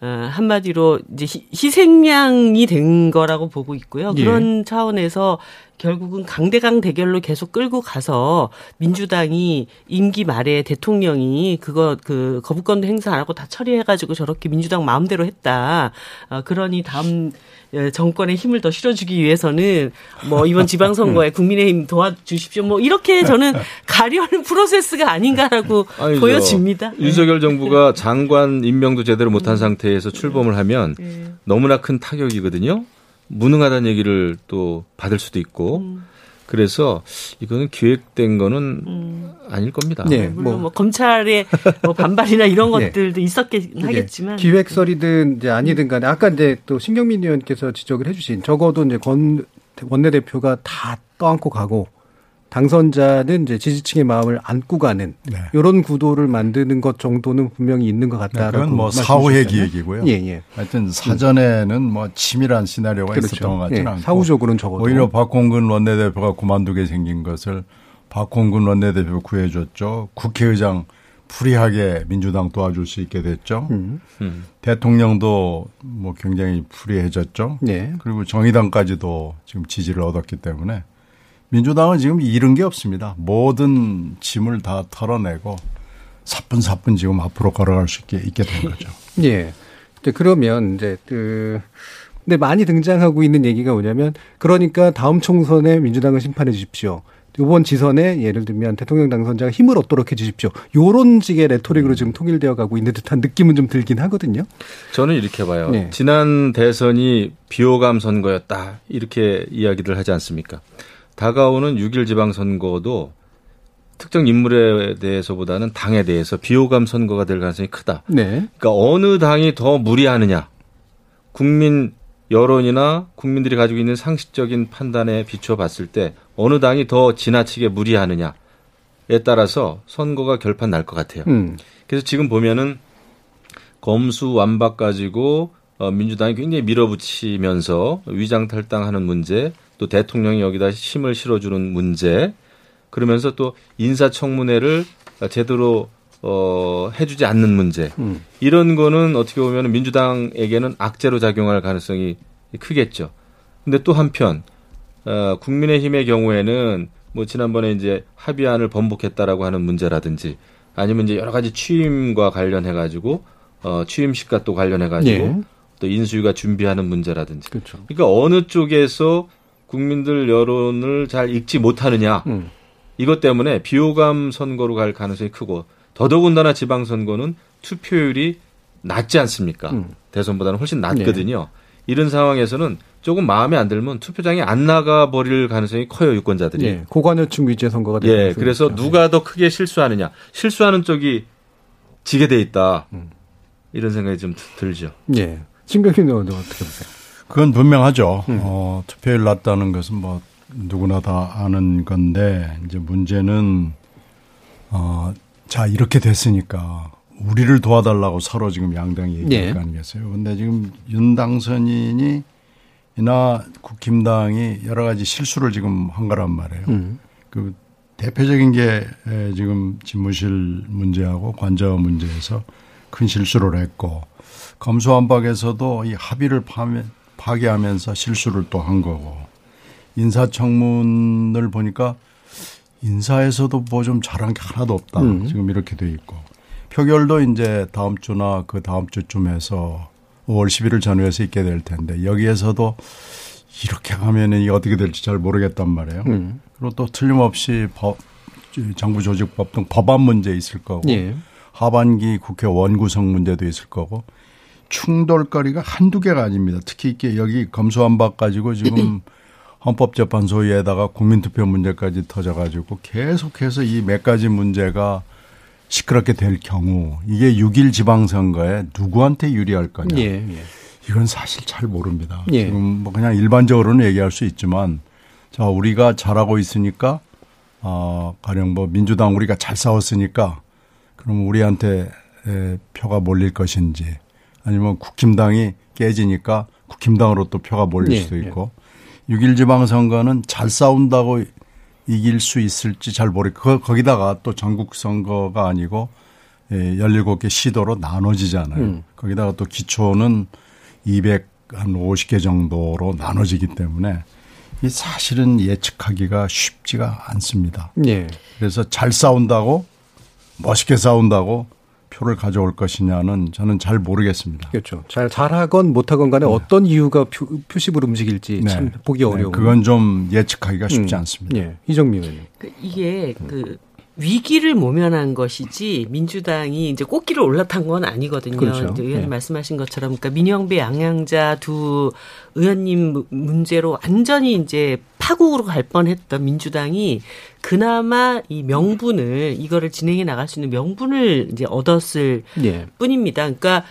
어, 한마디로 이제 희생양이 된 거라고 보고 있고요. 예. 그런 예. 차원에서 결국은 강대강 대결로 계속 끌고 가서 민주당이 임기 말에 대통령이 그거 그 거부권도 행사 안 하고 다 처리해가지고 저렇게 민주당 마음대로 했다. 어, 그러니 다음 예, 정권에 힘을 더 실어주기 위해서는 뭐 이번 지방선거에 국민의힘 도와주십시오. 뭐 이렇게 저는 가려는 프로세스가 아닌가라고 아니죠. 보여집니다. 윤석열 정부가 장관 임명도 제대로 못한 상태에서 출범을 하면 네. 너무나 큰 타격이거든요. 무능하다는 얘기를 또 받을 수도 있고 음. 그래서 이거는 기획된 거는 음. 아닐 겁니다. 네, 물론 뭐, 뭐 검찰의 뭐 반발이나 이런 네. 것들도 있었긴 네. 하겠지만 기획설이든 이제 아니든 간에 아까 이제 또 신경민 의원께서 지적을 해주신 적어도 이제 권 원내대표가 다 떠안고 가고 당선자는 이제 지지층의 마음을 안고 가는 네. 이런 구도를 만드는 것 정도는 분명히 있는 것 같다라고. 네, 그건 뭐 사후의 기획이고요. 예, 예. 하여튼 사전에는 뭐 치밀한 시나리오가 그렇죠. 있었던 것 같지는 예, 않고. 사후적으로는 적어도. 오히려 박홍근 원내대표가 그만두게 생긴 것을 박홍근 원내대표 구해줬죠. 국회의장 풀이하게 민주당 도와줄 수 있게 됐죠. 음. 음. 대통령도 뭐 굉장히 풀이해졌죠. 네. 그리고 정의당까지도 지금 지지를 얻었기 때문에 민주당은 지금 잃은 게 없습니다. 모든 짐을 다 털어내고 사뿐사뿐 지금 앞으로 걸어갈 수 있게, 있게 된 거죠. 예. 그러면 이제 그 근데 많이 등장하고 있는 얘기가 뭐냐면 그러니까 다음 총선에 민주당을 심판해 주십시오. 이번 지선에 예를 들면 대통령 당선자가 힘을 얻도록 해 주십시오. 요런 식의 레토릭으로 지금 통일되어 가고 있는 듯한 느낌은 좀 들긴 하거든요. 저는 이렇게 봐요. 네. 지난 대선이 비호감 선거였다. 이렇게 이야기를 하지 않습니까? 다가오는 6일 지방선거도 특정 인물에 대해서보다는 당에 대해서 비호감 선거가 될 가능성이 크다. 네. 그러니까 어느 당이 더 무리하느냐. 국민 여론이나 국민들이 가지고 있는 상식적인 판단에 비춰 봤을 때 어느 당이 더 지나치게 무리하느냐에 따라서 선거가 결판 날 것 같아요. 음. 그래서 지금 보면은 검수 완박 가지고 어, 민주당이 굉장히 밀어붙이면서 위장 탈당하는 문제, 또 대통령이 여기다 힘을 실어주는 문제, 그러면서 또 인사청문회를 제대로 어, 해주지 않는 문제. 음. 이런 거는 어떻게 보면 민주당에게는 악재로 작용할 가능성이 크겠죠. 근데 또 한편, 어, 국민의힘의 경우에는 뭐 지난번에 이제 합의안을 번복했다라고 하는 문제라든지 아니면 이제 여러 가지 취임과 관련해 가지고 어, 취임식과 또 관련해 가지고 예. 또 인수위가 준비하는 문제라든지. 그렇죠. 그러니까 어느 쪽에서 국민들 여론을 잘 읽지 못하느냐. 음. 이것 때문에 비호감 선거로 갈 가능성이 크고 더더군다나 지방선거는 투표율이 낮지 않습니까? 음. 대선보다는 훨씬 낮거든요. 네. 이런 상황에서는 조금 마음에 안 들면 투표장에 안 나가 버릴 가능성이 커요 유권자들이. 네. 고관여층 위주의 선거가 되는 예, 그래서 있죠. 누가 더 크게 실수하느냐, 실수하는 쪽이 지게 돼 있다. 음. 이런 생각이 좀 들죠. 예. 신경균 의원도 어떻게 보세요? 그건 분명하죠. 음. 어, 투표율 낮다는 것은 뭐 누구나 다 아는 건데 이제 문제는 어, 자 이렇게 됐으니까 우리를 도와달라고 서로 지금 양당이 얘기할 네. 거 아니겠어요. 근데 지금 윤 당선인이 이나 국힘당이 여러 가지 실수를 지금 한 거란 말이에요. 음. 그 대표적인 게 지금 집무실 문제하고 관저 문제에서 큰 실수를 했고 검수완박에서도 이 합의를 파 괴하면서 실수를 또 한 거고 인사청문을 보니까 인사에서도 뭐 좀 잘한 게 하나도 없다. 음. 지금 이렇게 돼 있고 표결도 이제 다음 주나 그 다음 주쯤 해서 5월 11일 전후에서 있게 될 텐데 여기에서도 이렇게 하면 이 어떻게 될지 잘 모르겠단 말이에요. 음. 그리고 또 틀림없이 법, 정부 조직법 등 법안 문제 있을 거고 예. 하반기 국회 원구성 문제도 있을 거고 충돌거리가 한두 개가 아닙니다. 특히 이게 여기 검수완박 가지고 지금 헌법재판소에다가 국민투표 문제까지 터져가지고 계속해서 이 몇 가지 문제가 시끄럽게 될 경우 이게 6일 지방선거에 누구한테 유리할 거냐. 예, 예. 이건 사실 잘 모릅니다. 예. 지금 뭐 그냥 일반적으로는 얘기할 수 있지만 자 우리가 잘하고 있으니까 어 가령 뭐 민주당 우리가 잘 싸웠으니까 그럼 우리한테 에, 표가 몰릴 것인지 아니면 국힘당이 깨지니까 국힘당으로 또 표가 몰릴 예. 수도 있고 예. 6.1 지방선거는 잘 싸운다고 이길 수 있을지 잘 모르고 거기다가 또 전국 선거가 아니고 예, 17개 시도로 나눠지잖아요. 음. 거기다가 또 기초는 200, 한 50개 정도로 나눠지기 때문에 이 사실은 예측하기가 쉽지가 않습니다. 예. 그래서 잘 싸운다고 멋있게 싸운다고 표를 가져올 것이냐는 저는 잘 모르겠습니다. 그렇죠. 잘 잘하건 못하건 간에 네. 어떤 이유가 표, 표심으로 움직일지 네. 참 보기 어려운. 네. 그건 좀 예측하기가 쉽지 음. 않습니다. 예. 이정민 의원님. 그 이게 그 위기를 모면한 것이지 민주당이 이제 꽃길을 올라탄 건 아니거든요. 그렇죠. 이제 의원님 네. 말씀하신 것처럼 그러니까 민영배 양양자 두 의원님 문제로 완전히 이제 파국으로 갈 뻔했던 민주당이 그나마 이 명분을 이거를 진행해 나갈 수 있는 명분을 이제 얻었을 네. 뿐입니다. 그러니까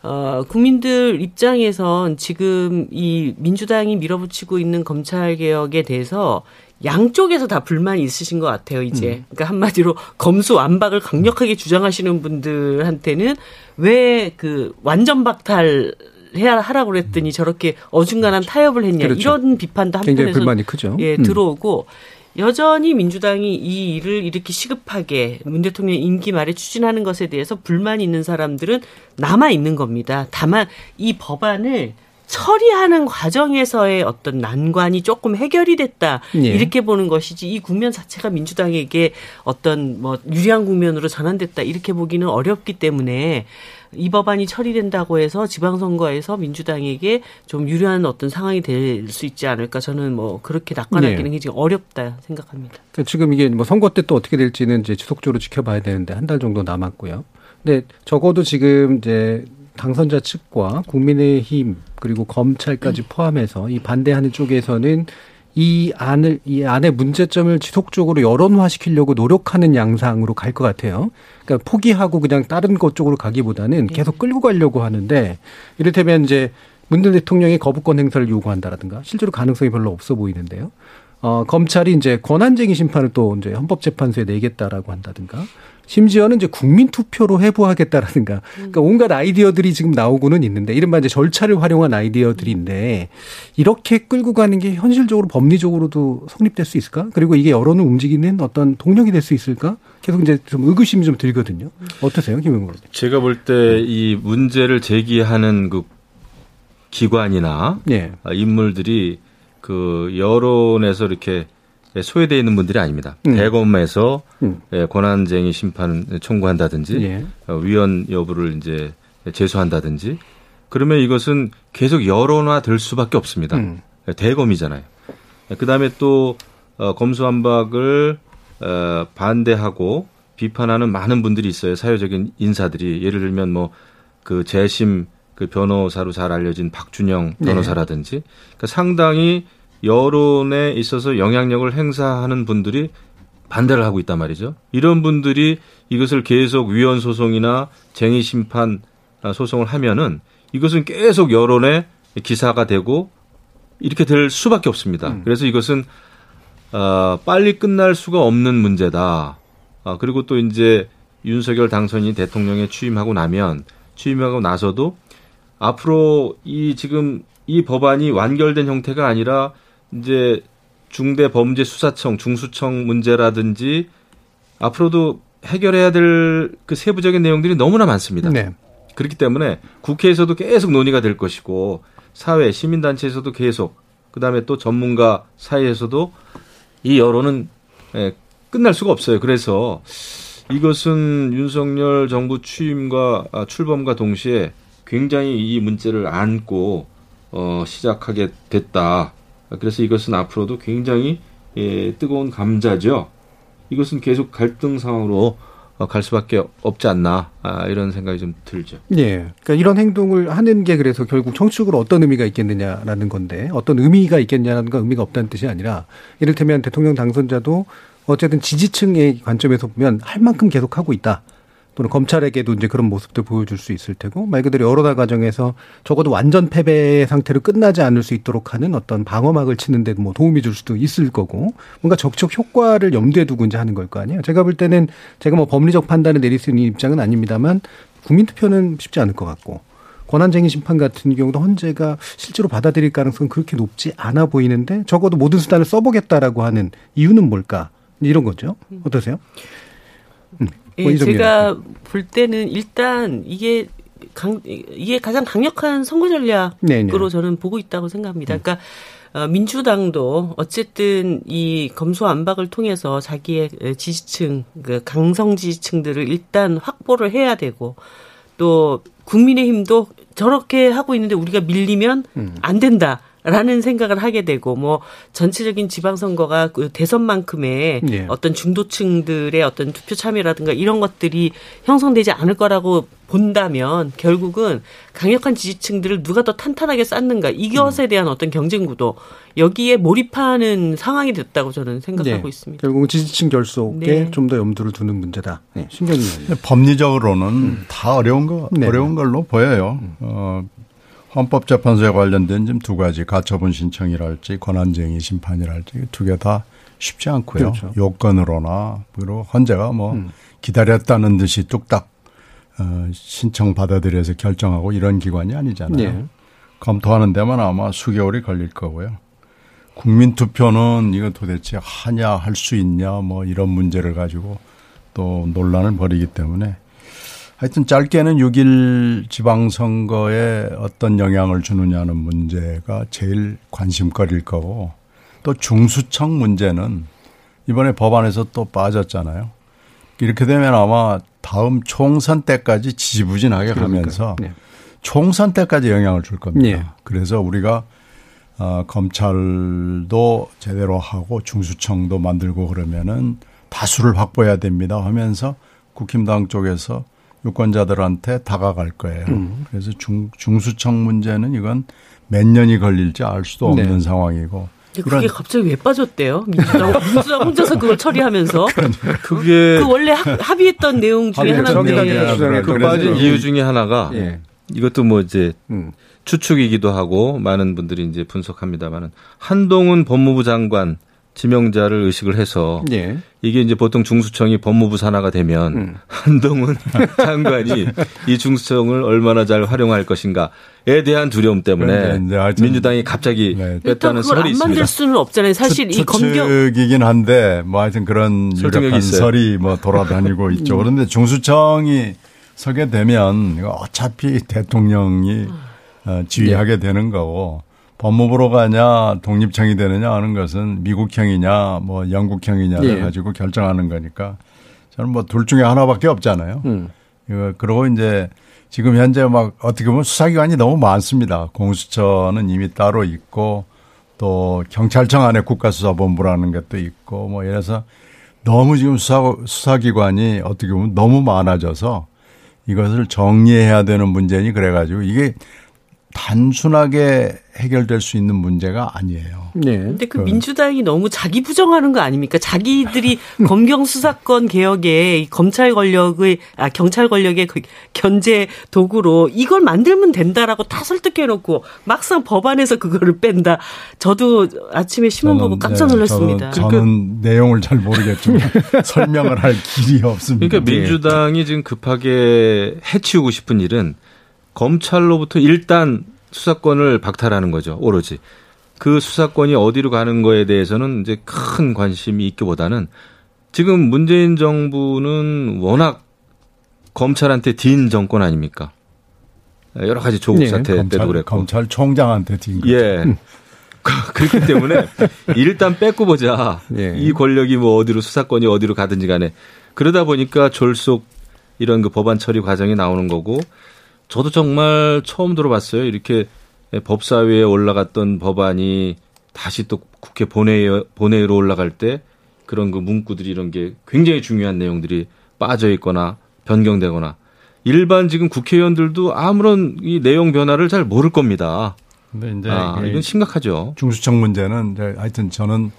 어, 국민들 입장에선 지금 이 민주당이 밀어붙이고 있는 검찰 개혁에 대해서 양쪽에서 다 불만이 있으신 것 같아요, 이제. 음. 그러니까 한마디로 검수 완박을 강력하게 주장하시는 분들한테는 왜 그 완전 박탈 해야 하라고 그랬더니 저렇게 어중간한 타협을 했냐 그렇죠. 이런 비판도 한편에서 불만이 크죠. 예, 음. 들어오고 여전히 민주당이 이 일을 이렇게 시급하게 문 대통령 임기 말에 추진하는 것에 대해서 불만이 있는 사람들은 남아 있는 겁니다. 다만 이 법안을 처리하는 과정에서의 어떤 난관이 조금 해결이 됐다 예. 이렇게 보는 것이지 이 국면 자체가 민주당에게 어떤 뭐 유리한 국면으로 전환됐다 이렇게 보기는 어렵기 때문에 이 법안이 처리된다고 해서 지방선거에서 민주당에게 좀 유리한 어떤 상황이 될 수 있지 않을까 저는 뭐 그렇게 낙관하기는 네. 지금 어렵다 생각합니다. 그러니까 지금 이게 뭐 선거 때 또 어떻게 될지는 이제 지속적으로 지켜봐야 되는데 한 달 정도 남았고요. 근데 적어도 지금 이제 당선자 측과 국민의힘 그리고 검찰까지 포함해서 이 반대하는 쪽에서는 이 안을 이 안의 문제점을 지속적으로 여론화시키려고 노력하는 양상으로 갈 것 같아요. 그러니까 포기하고 그냥 다른 것 쪽으로 가기보다는 네. 계속 끌고 가려고 하는데 이를테면 이제 문재인 대통령이 거부권 행사를 요구한다라든가 실제로 가능성이 별로 없어 보이는데요. 어, 검찰이 이제 권한쟁의 심판을 또 이제 헌법재판소에 내겠다라고 한다든가 심지어는 이제 국민 투표로 해부하겠다라든가 그러니까 온갖 아이디어들이 지금 나오고는 있는데 이른바 이제 절차를 활용한 아이디어들인데 이렇게 끌고 가는 게 현실적으로 법리적으로도 성립될 수 있을까? 그리고 이게 여론을 움직이는 어떤 동력이 될 수 있을까? 계속 이제 좀 의구심이 좀 들거든요. 어떠세요, 김영국? 제가 볼 때 이 문제를 제기하는 그 기관이나 네. 인물들이 그 여론에서 이렇게 소외되어 있는 분들이 아닙니다. 음. 대검에서 음. 예, 권한쟁의 심판 청구한다든지 예. 어, 위헌 여부를 이제 제소한다든지 그러면 이것은 계속 여론화 될 수밖에 없습니다. 음. 예, 대검이잖아요. 예, 그다음에 또 어, 검수완박을 어, 반대하고 비판하는 많은 분들이 있어요. 사회적인 인사들이 예를 들면 뭐 그 재심 그 변호사로 잘 알려진 박준영 네. 변호사라든지 네. 그러니까 상당히 여론에 있어서 영향력을 행사하는 분들이 반대를 하고 있단 말이죠. 이런 분들이 이것을 계속 위헌 소송이나 쟁의 심판 소송을 하면은 이것은 계속 여론의 기사가 되고 이렇게 될 수밖에 없습니다. 음. 그래서 이것은 어, 빨리 끝날 수가 없는 문제다. 아, 그리고 또 이제 윤석열 당선인이 대통령에 취임하고 나면 취임하고 나서도 앞으로 이 지금 이 법안이 완결된 형태가 아니라 이제 중대범죄수사청, 중수청 문제라든지 앞으로도 해결해야 될 그 세부적인 내용들이 너무나 많습니다. 네. 그렇기 때문에 국회에서도 계속 논의가 될 것이고 사회 시민단체에서도 계속 그다음에 또 전문가 사이에서도 이 여론은 예, 끝날 수가 없어요. 그래서 이것은 윤석열 정부 취임과 아, 출범과 동시에 굉장히 이 문제를 안고 어, 시작하게 됐다. 그래서 이것은 앞으로도 굉장히 예, 뜨거운 감자죠. 이것은 계속 갈등 상황으로 어, 갈 수밖에 없지 않나 아, 이런 생각이 좀 들죠. 예. 그러니까 이런 행동을 하는 게 그래서 결국 정치적으로 어떤 의미가 있겠느냐라는 건데 어떤 의미가 있겠냐는 건 의미가 없다는 뜻이 아니라 이를테면 대통령 당선자도 어쨌든 지지층의 관점에서 보면 할 만큼 계속 하고 있다. 또는 검찰에게도 이제 그런 모습들 보여줄 수 있을 테고 말 그대로 여론화 과정에서 적어도 완전 패배 상태로 끝나지 않을 수 있도록 하는 어떤 방어막을 치는데 뭐 도움이 줄 수도 있을 거고 뭔가 적극 효과를 염두에 두고 이제 하는 걸 거 아니에요. 제가 볼 때는 제가 뭐 법리적 판단을 내릴 수 있는 입장은 아닙니다만 국민투표는 쉽지 않을 것 같고 권한쟁의 심판 같은 경우도 헌재가 실제로 받아들일 가능성은 그렇게 높지 않아 보이는데 적어도 모든 수단을 써보겠다라고 하는 이유는 뭘까 이런 거죠. 어떠세요? 음. 예, 제가 볼 때는 일단 이게 강, 이게 가장 강력한 선거 전략으로 네네. 저는 보고 있다고 생각합니다. 음. 그러니까 어, 민주당도 어쨌든 이 검수안박을 통해서 자기의 지지층, 그 강성 지지층들을 일단 확보를 해야 되고 또 국민의힘도 저렇게 하고 있는데 우리가 밀리면 음. 안 된다. 라는 생각을 하게 되고 뭐 전체적인 지방선거가 그 대선만큼의 예. 어떤 중도층들의 어떤 투표 참여라든가 이런 것들이 형성되지 않을 거라고 본다면 결국은 강력한 지지층들을 누가 더 탄탄하게 쌓는가 이것에 음. 대한 어떤 경쟁 구도 여기에 몰입하는 상황이 됐다고 저는 생각하고 네. 있습니다. 결국은 지지층 결속에 네. 좀더 염두를 두는 문제다. 네. 신경이 법리적으로는 음. 다 어려운 거 네. 어려운 걸로 보여요. 음. 어, 헌법재판소에 관련된 좀두 가지 가처분 신청이랄지 권한쟁의 심판이랄지 두 개 다 쉽지 않고요. 그렇죠. 요건으로나 그리고 헌재가 뭐 음. 기다렸다는 듯이 뚝딱 어, 신청 받아들여서 결정하고 이런 기관이 아니잖아요. 네. 검토하는 데만 아마 수개월이 걸릴 거고요. 국민 투표는 이거 도대체 하냐 할 수 있냐 뭐 이런 문제를 가지고 또 논란을 벌이기 때문에 하여튼 짧게는 6일 지방선거에 어떤 영향을 주느냐는 문제가 제일 관심거리일 거고 또 중수청 문제는 이번에 법안에서 또 빠졌잖아요. 이렇게 되면 아마 다음 총선 때까지 지지부진하게 가면서 네. 총선 때까지 영향을 줄 겁니다. 네. 그래서 우리가 어, 검찰도 제대로 하고 중수청도 만들고 그러면은 다수를 확보해야 됩니다 하면서 국힘당 쪽에서 유권자들한테 다가갈 거예요. 음. 그래서 중, 중수청 문제는 이건 몇 년이 걸릴지 알 수도 없는 네. 상황이고. 그게 갑자기 왜 빠졌대요? 민주당, 민주당 혼자서 그걸 처리하면서. 그게. 그 원래 합, 의했던 내용 중에 하나인데. 그 빠진 이유 중에 하나가 예. 이것도 뭐 이제 음. 추측이기도 하고 많은 분들이 이제 분석합니다만은 한동훈 법무부 장관 지명자를 의식을 해서 예. 이게 이제 보통 중수청이 법무부 산하가 되면 음. 한동훈 장관이 이 중수청을 얼마나 잘 활용할 것인가에 대한 두려움 때문에 민주당이 갑자기 네. 뺐다는 설이 안 있습니다. 만들 수는 없잖아요. 사실 추, 이 검경 추측이긴 한데 뭐 하여튼 그런 유력한 설이 뭐 돌아다니고 있죠. 음. 그런데 중수청이 서게 되면 어차피 대통령이 어, 지휘하게 네. 되는 거고 법무부로 가냐 독립청이 되느냐 하는 것은 미국형이냐 뭐 영국형이냐를 예. 가지고 결정하는 거니까 저는 뭐 둘 중에 하나밖에 없잖아요. 음. 이거 그러고 이제 지금 현재 막 어떻게 보면 수사기관이 너무 많습니다. 공수처는 이미 따로 있고 또 경찰청 안에 국가수사본부라는 것도 있고 뭐 이래서 너무 지금 수사 수사기관이 어떻게 보면 너무 많아져서 이것을 정리해야 되는 문제니 그래가지고 이게 단순하게 해결될 수 있는 문제가 아니에요. 네. 근데 그, 그 민주당이 너무 자기 부정하는 거 아닙니까? 자기들이 검경 수사권 개혁에 검찰 권력의 아 경찰 권력의 그 견제 도구로 이걸 만들면 된다라고 다 설득해 놓고 막상 법안에서 그거를 뺀다. 저도 아침에 신문 보고 깜짝 네, 놀랐습니다. 네, 저는, 저는 그러니까 내용을 잘 모르겠지만 설명을 할 길이 없습니다. 그러니까 민주당이 지금 급하게 해치우고 싶은 일은 검찰로부터 일단 수사권을 박탈하는 거죠. 오로지. 그 수사권이 어디로 가는 거에 대해서는 이제 큰 관심이 있기보다는 지금 문재인 정부는 워낙 검찰한테 딘 정권 아닙니까? 여러 가지 조국 네, 사태 검찰, 때도 그랬고. 검찰총장한테 딘 거죠. 예. 그렇기 때문에 일단 뺏고 보자. 예. 이 권력이 뭐 어디로 수사권이 어디로 가든지 간에 그러다 보니까 졸속 이런 그 법안 처리 과정이 나오는 거고 저도 정말 처음 들어봤어요. 이렇게 법사위에 올라갔던 법안이 다시 또 국회 본회의, 본회의로 올라갈 때 그런 그 문구들이 이런 게 굉장히 중요한 내용들이 빠져 있거나 변경되거나 일반 지금 국회의원들도 아무런 이 내용 변화를 잘 모를 겁니다. 근데 이제 아, 이건 심각하죠. 중수청 문제는 하여튼 저는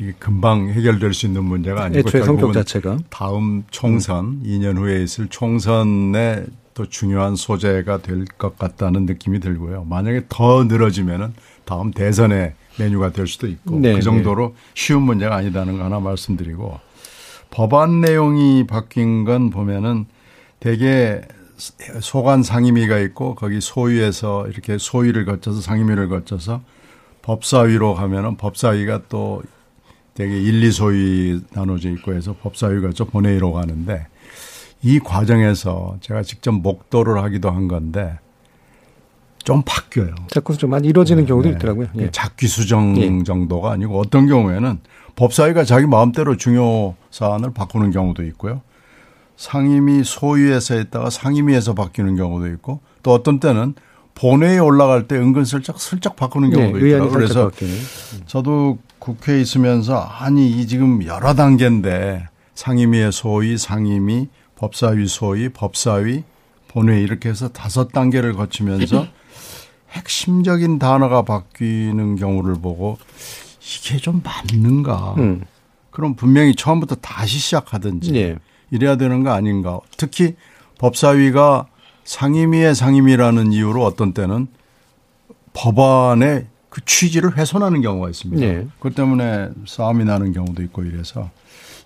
이게 금방 해결될 수 있는 문제가 아니고 애초에 성격 자체가 다음 총선 음. 2년 후에 있을 총선에 또 중요한 소재가 될 것 같다는 느낌이 들고요. 만약에 더 늘어지면은 다음 대선의 메뉴가 될 수도 있고 네, 그 정도로 네. 쉬운 문제가 아니다는 거 하나 말씀드리고 법안 내용이 바뀐 건 보면은 대개 소관 상임위가 있고 거기 소위에서 이렇게 소위를 거쳐서 상임위를 거쳐서 법사위로 가면은 법사위가 또 되게 1, 2소위 나눠져 있고 해서 법사위가 좀 본회의로 가는데 이 과정에서 제가 직접 목도를 하기도 한 건데 좀 바뀌어요. 자꾸 좀 많이 이루어지는 네, 경우도 네. 있더라고요. 예. 작기 수정 예. 정도가 아니고 어떤 경우에는 법사위가 자기 마음대로 중요 사안을 바꾸는 경우도 있고요. 상임위 소위에서 했다가 상임위에서 바뀌는 경우도 있고 또 어떤 때는 본회의에 올라갈 때 은근슬쩍 슬쩍 바꾸는 네, 경우도 네, 있더라고요. 그래서 바뀌는. 국회에 국회에 있으면서 아니 이 지금 여러 단계인데 상임위의 소위, 상임위, 법사위 소위, 법사위, 본회의 이렇게 해서 다섯 단계를 거치면서 핵심적인 단어가 바뀌는 경우를 보고 이게 좀 맞는가? 음. 그럼 분명히 처음부터 다시 시작하든지 네. 이래야 되는 거 아닌가? 특히 법사위가 상임위의 상임위라는 이유로 어떤 때는 법안의 그 취지를 훼손하는 경우가 있습니다. 네. 그것 때문에 싸움이 나는 경우도 있고 이래서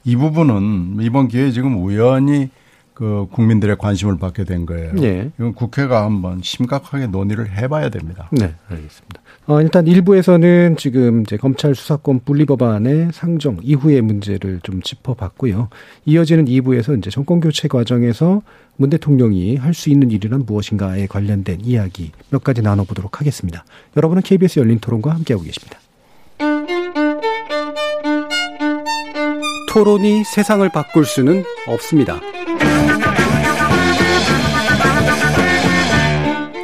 이 부분은 이번 기회에 지금 우연히 그 국민들의 관심을 받게 된 거예요. 네. 이건 국회가 한번 심각하게 논의를 해봐야 됩니다. 네, 알겠습니다. 어, 일단 일부에서는 지금 이제 검찰 수사권 분리 법안의 상정 이후의 문제를 좀 짚어봤고요. 이어지는 2부에서 이제 정권 교체 과정에서 문 대통령이 할 수 있는 일이란 무엇인가에 관련된 이야기 몇 가지 나눠보도록 하겠습니다. 여러분은 KBS 열린 토론과 함께하고 계십니다. 토론이 세상을 바꿀 수는 없습니다.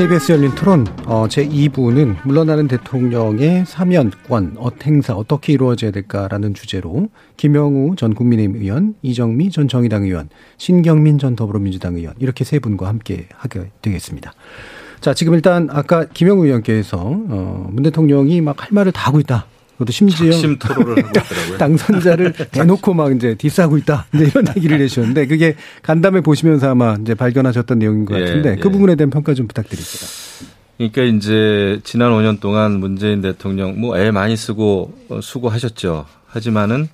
KBS 열린 토론 어, 제2부는 물러나는 대통령의 사면권 어행사 어떻게 이루어져야 될까라는 주제로 김영우 전 국민의힘 의원, 이정미 전 정의당 의원, 신경민 전 더불어민주당 의원 이렇게 세 분과 함께 하게 되겠습니다. 자, 지금 일단 아까 김영우 의원께서 어, 문 대통령이 막 할 말을 다 하고 있다. 그것도 심지어. 당선자를 대놓고 막 이제 디스하고 있다. 이런 얘기를 내셨는데 그게 간담회 보시면서 아마 이제 발견하셨던 내용인 것 예, 같은데 예, 그 부분에 대한 평가 좀 부탁드립니다. 그러니까 이제 지난 5년 동안 문재인 대통령 뭐 애 많이 쓰고 어, 수고하셨죠. 하지만은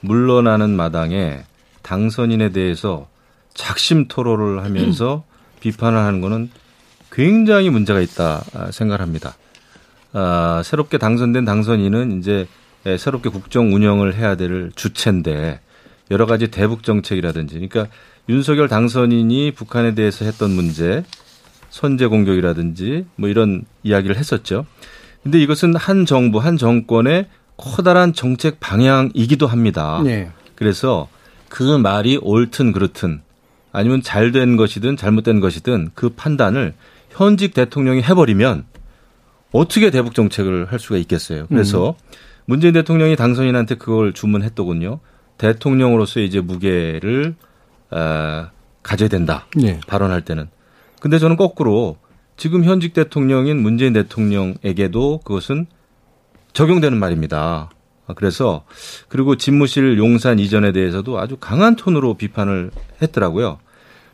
물러나는 마당에 당선인에 대해서 작심 토로를 하면서 비판을 하는 거는 굉장히 문제가 있다 생각합니다. 아, 새롭게 당선된 당선인은 이제 예, 새롭게 국정 운영을 해야 될 주체인데 여러 가지 대북 정책이라든지 그러니까 윤석열 당선인이 북한에 대해서 했던 문제 선제 공격이라든지 뭐 이런 이야기를 했었죠. 근데 이것은 한 정부 한 정권의 커다란 정책 방향이기도 합니다. 네. 그래서 그 말이 옳든 그렇든 아니면 잘 된 것이든 잘못된 것이든 그 판단을 현직 대통령이 해버리면 어떻게 대북 정책을 할 수가 있겠어요. 그래서 음. 문재인 대통령이 당선인한테 그걸 주문했더군요. 대통령으로서 이제 무게를 어, 가져야 된다. 네. 발언할 때는. 근데 저는 거꾸로 지금 현직 대통령인 문재인 대통령에게도 그것은 적용되는 말입니다. 그래서 그리고 집무실 용산 이전에 대해서도 아주 강한 톤으로 비판을 했더라고요.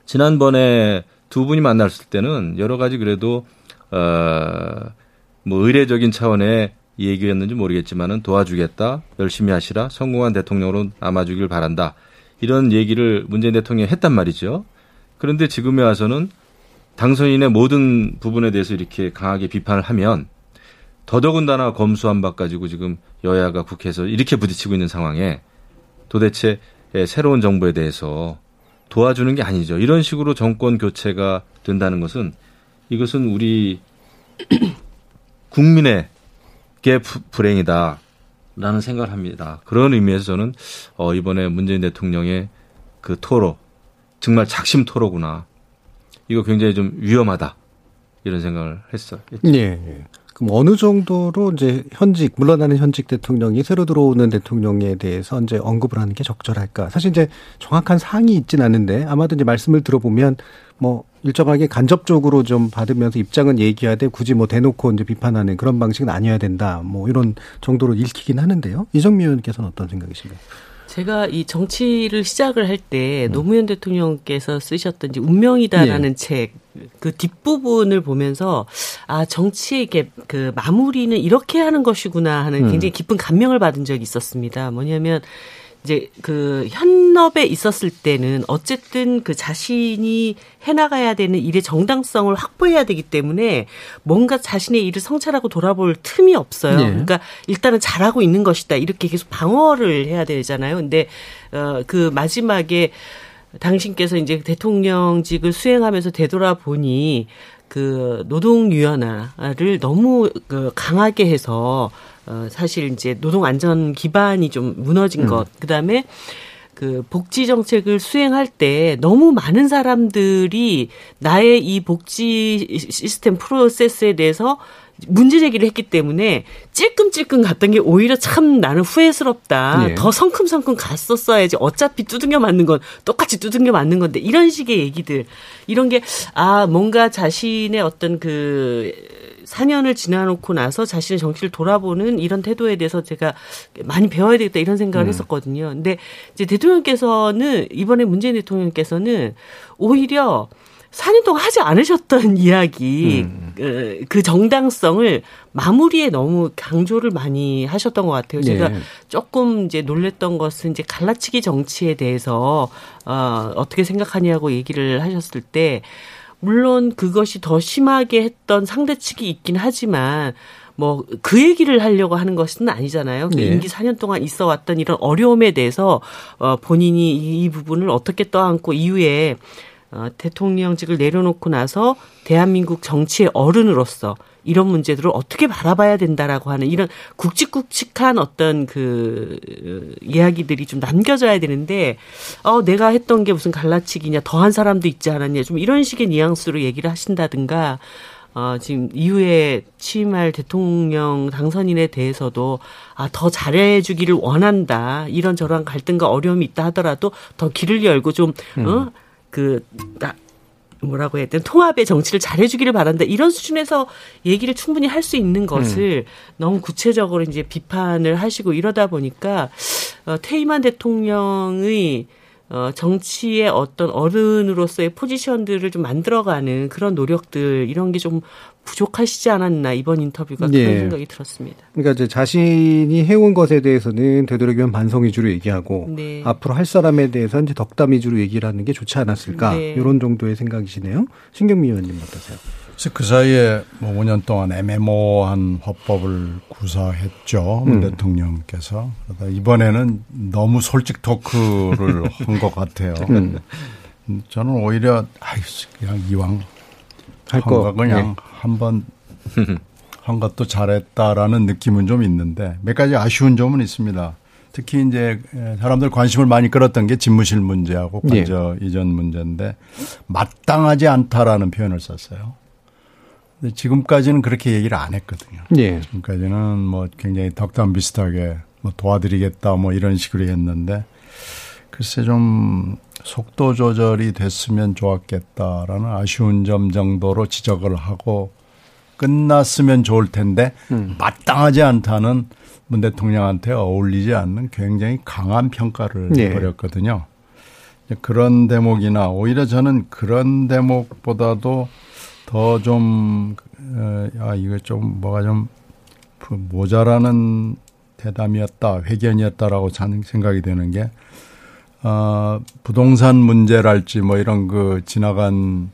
지난번에 두 분이 만났을 때는 여러 가지 그래도 어 뭐 의례적인 차원의 얘기였는지 모르겠지만은 도와주겠다, 열심히 하시라, 성공한 대통령으로 남아주길 바란다. 이런 얘기를 문재인 대통령이 했단 말이죠. 그런데 지금에 와서는 당선인의 모든 부분에 대해서 이렇게 강하게 비판을 하면 더더군다나 검수한 바 가지고 지금 여야가 국회에서 이렇게 부딪히고 있는 상황에 도대체 새로운 정부에 대해서 도와주는 게 아니죠. 이런 식으로 정권 교체가 된다는 것은 이것은 우리 국민의 게 불행이다. 라는 생각을 합니다. 그런 의미에서 저는 어 이번에 문재인 대통령의 그 토로 정말 작심 토로구나. 이거 굉장히 좀 위험하다. 이런 생각을 했어요. 예. 예. 그럼 어느 정도로 이제 현직 물러나는 현직 대통령이 새로 들어오는 대통령에 대해서 이제 언급을 하는 게 적절할까? 사실 이제 정확한 사항이 있진 않은데 아마도 이제 말씀을 들어보면 뭐 일정하게 간접적으로 좀 받으면서 입장은 얘기하되 굳이 뭐 대놓고 이제 비판하는 그런 방식은 아니어야 된다. 뭐 이런 정도로 읽히긴 하는데요. 이정미 의원께서는 어떤 생각이신가요? 제가 이 정치를 시작을 할때 음. 노무현 대통령께서 쓰셨던 이제 운명이다라는 네. 책그 뒷부분을 보면서 아 정치의 이게 그 마무리는 이렇게 하는 것이구나 하는 음. 굉장히 깊은 감명을 받은 적이 있었습니다. 뭐냐면 이제 그 현업에 있었을 때는 어쨌든 그 자신이 해나가야 되는 일의 정당성을 확보해야 되기 때문에 뭔가 자신의 일을 성찰하고 돌아볼 틈이 없어요. 네. 그러니까 일단은 잘하고 있는 것이다. 이렇게 계속 방어를 해야 되잖아요. 근데 어그 마지막에 당신께서 이제 대통령직을 수행하면서 되돌아보니 그 노동유연화를 너무 그 강하게 해서 어, 사실 이제 노동 안전 기반이 좀 무너진 음. 것, 그 다음에 그 복지 정책을 수행할 때 너무 많은 사람들이 나의 이 복지 시스템 프로세스에 대해서 문제 제기를 했기 때문에 찔끔찔끔 갔던 게 오히려 참 나는 후회스럽다. 네. 더 성큼성큼 갔었어야지. 어차피 두둥겨 맞는 건 똑같이 두둥겨 맞는 건데 이런 식의 얘기들 이런 게 아 뭔가 자신의 어떤 그 4년을 지나놓고 나서 자신의 정치를 돌아보는 이런 태도에 대해서 제가 많이 배워야 되겠다 이런 생각을 음. 했었거든요. 근데 이제 대통령께서는 이번에 문재인 대통령께서는 오히려 4년 동안 하지 않으셨던 이야기, 음. 그, 그 정당성을 마무리에 너무 강조를 많이 하셨던 것 같아요. 제가 네. 조금 이제 놀랬던 것은 이제 갈라치기 정치에 대해서, 어, 어떻게 생각하냐고 얘기를 하셨을 때, 물론 그것이 더 심하게 했던 상대 측이 있긴 하지만 뭐 그 얘기를 하려고 하는 것은 아니잖아요. 그 네. 임기 4년 동안 있어 왔던 이런 어려움에 대해서 어 본인이 이 부분을 어떻게 떠안고 이후에 어 대통령직을 내려놓고 나서 대한민국 정치의 어른으로서 이런 문제들을 어떻게 바라봐야 된다라고 하는 이런 굵직굵직한 어떤 그 이야기들이 좀 남겨져야 되는데 어 내가 했던 게 무슨 갈라치기냐 더한 사람도 있지 않았냐 좀 이런 식의 뉘앙스로 얘기를 하신다든가 어, 지금 이후에 취임할 대통령 당선인에 대해서도 아, 더 잘해 주기를 원한다. 이런 저런 갈등과 어려움이 있다 하더라도 더 길을 열고 좀, 음. 어, 그, 나, 뭐라고 해야 되나 통합의 정치를 잘해주기를 바란다 이런 수준에서 얘기를 충분히 할 수 있는 것을 음. 너무 구체적으로 이제 비판을 하시고 이러다 보니까 어, 퇴임한 대통령의 어, 정치의 어떤 어른으로서의 포지션들을 좀 만들어가는 그런 노력들 이런 게 좀 부족하시지 않았나 이번 인터뷰가 네. 그런 생각이 들었습니다. 그러니까 이제 자신이 해온 것에 대해서는 되도록이면 반성 위주로 얘기하고 네. 앞으로 할 사람에 대해서 이제 덕담 위주로 얘기를 하는 게 좋지 않았을까 네. 이런 정도의 생각이시네요. 신경미 의원님 어떠세요? 그 사이에 뭐 5년 동안 애매모호한 화법을 구사했죠. 문 음. 대통령께서. 그러다 이번에는 너무 솔직 토크를 한 것 같아요. 음. 저는 오히려 아이 그냥 이왕 할 거 그냥 네. 한번 한 것도 잘했다라는 느낌은 좀 있는데 몇 가지 아쉬운 점은 있습니다. 특히 이제 사람들 관심을 많이 끌었던 게 집무실 문제하고 관저 네. 이전 문제인데 마땅하지 않다라는 표현을 썼어요. 근데 지금까지는 그렇게 얘기를 안 했거든요. 예. 지금까지는 뭐 굉장히 덕담 비슷하게 뭐 도와드리겠다 뭐 이런 식으로 했는데 글쎄 좀 속도 조절이 됐으면 좋았겠다라는 아쉬운 점 정도로 지적을 하고 끝났으면 좋을 텐데 음. 마땅하지 않다는 문 대통령한테 어울리지 않는 굉장히 강한 평가를 네. 벌였거든요. 그런 대목이나 오히려 저는 그런 대목보다도 더좀 어, 아, 이거 좀 뭐가 좀 모자라는 대담이었다, 회견이었다라고 생각이 되는 게 어, 부동산 문제랄지 뭐 이런 그 지나간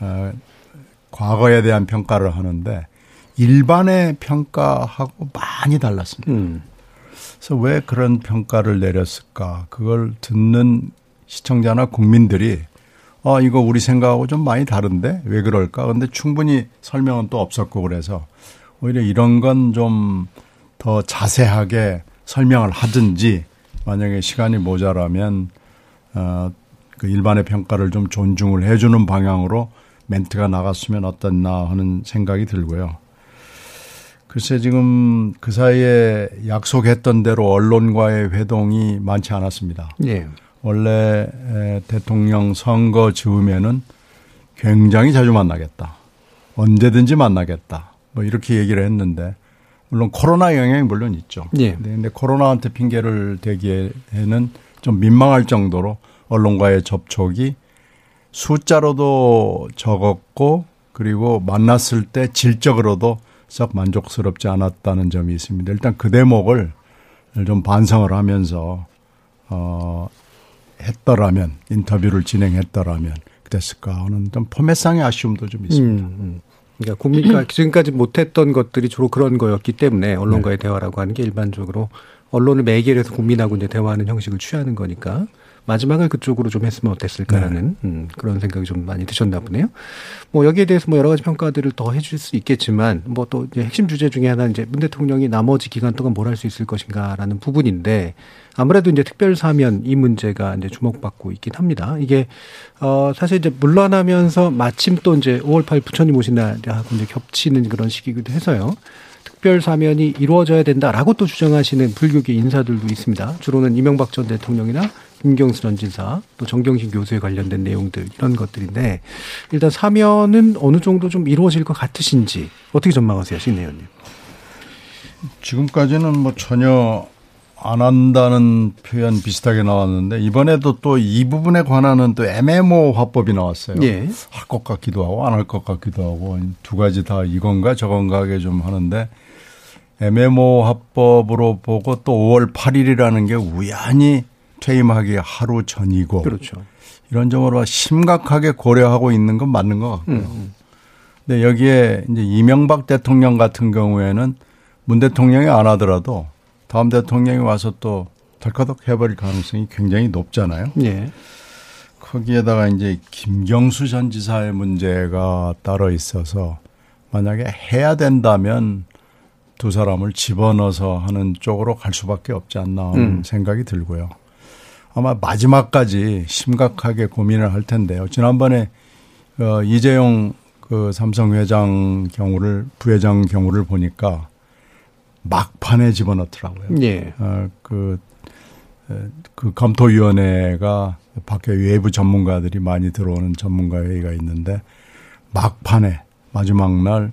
어, 과거에 대한 평가를 하는데 일반의 평가하고 많이 달랐습니다. 음. 그래서 왜 그런 평가를 내렸을까? 그걸 듣는 시청자나 국민들이 어, 이거 우리 생각하고 좀 많이 다른데 왜 그럴까? 근데 충분히 설명은 또 없었고 그래서 오히려 이런 건 좀 더 자세하게 설명을 하든지 만약에 시간이 모자라면 어, 그 일반의 평가를 좀 존중을 해주는 방향으로 멘트가 나갔으면 어떻나 하는 생각이 들고요. 글쎄 지금 그 사이에 약속했던 대로 언론과의 회동이 많지 않았습니다. 예. 원래 대통령 선거 즈음에는 굉장히 자주 만나겠다. 언제든지 만나겠다. 뭐 이렇게 얘기를 했는데 물론 코로나 영향이 물론 있죠. 예. 네, 근데 코로나한테 핑계를 대기에는 좀 민망할 정도로 언론과의 접촉이 숫자로도 적었고 그리고 만났을 때 질적으로도 썩 만족스럽지 않았다는 점이 있습니다. 일단 그 대목을 좀 반성을 하면서 어 했더라면 인터뷰를 진행했더라면 그랬을까 하는 좀 포맷상의 아쉬움도 좀 있습니다. 음, 음. 그러니까 국민과 지금까지 못했던 것들이 주로 그런 거였기 때문에 언론과의 네. 대화라고 하는 게 일반적으로 언론을 매개로 해서 국민하고 이제 대화하는 형식을 취하는 거니까 마지막을 그쪽으로 좀 했으면 어땠을까라는 네. 음, 그런 생각이 좀 많이 드셨나 보네요. 뭐 여기에 대해서 뭐 여러 가지 평가들을 더 해줄 수 있겠지만 뭐 또 핵심 주제 중에 하나 이제 문 대통령이 나머지 기간 동안 뭘 할 수 있을 것인가라는 부분인데 아무래도 이제 특별 사면 이 문제가 이제 주목받고 있긴 합니다. 이게 어 사실 이제 물러나면서 마침 또 이제 5월 8일 부처님 오신 날하고 이제 겹치는 그런 시기기도 해서요. 특별 사면이 이루어져야 된다라고 또 주장하시는 불교계 인사들도 있습니다. 주로는 이명박 전 대통령이나 김경수 전 지사 또 정경심 교수에 관련된 내용들 이런 것들인데 일단 사면은 어느 정도 좀 이루어질 것 같으신지 어떻게 전망하세요, 신 의원님? 지금까지는 뭐 전혀 안 한다는 표현 비슷하게 나왔는데 이번에도 또 이 부분에 관한은 또 애매모 화법이 나왔어요. 예. 할것 같기도 하고 안 할 것 같기도 하고 두 가지 다 이건가 저건가 하게 좀 하는데 애매모 화법으로 보고 또 5월 8일이라는 게 우연히 퇴임하기 하루 전이고 그렇죠. 이런 점으로 심각하게 고려하고 있는 건 맞는 것 같고요. 음. 음. 근데 여기에 이제 이명박 대통령 같은 경우에는 문 대통령이 안 하더라도 다음 대통령이 와서 또 덜커덕 해버릴 가능성이 굉장히 높잖아요. 예. 거기에다가 이제 김경수 전 지사의 문제가 따로 있어서 만약에 해야 된다면 두 사람을 집어넣어서 하는 쪽으로 갈 수밖에 없지 않나 하는 음. 생각이 들고요. 아마 마지막까지 심각하게 고민을 할 텐데요. 지난번에 어, 이재용 그 삼성 회장 경우를 부회장 경우를 보니까 막판에 집어넣더라고요. 예. 어, 그, 그 검토위원회가 밖에 외부 전문가들이 많이 들어오는 전문가 회의가 있는데 막판에 마지막 날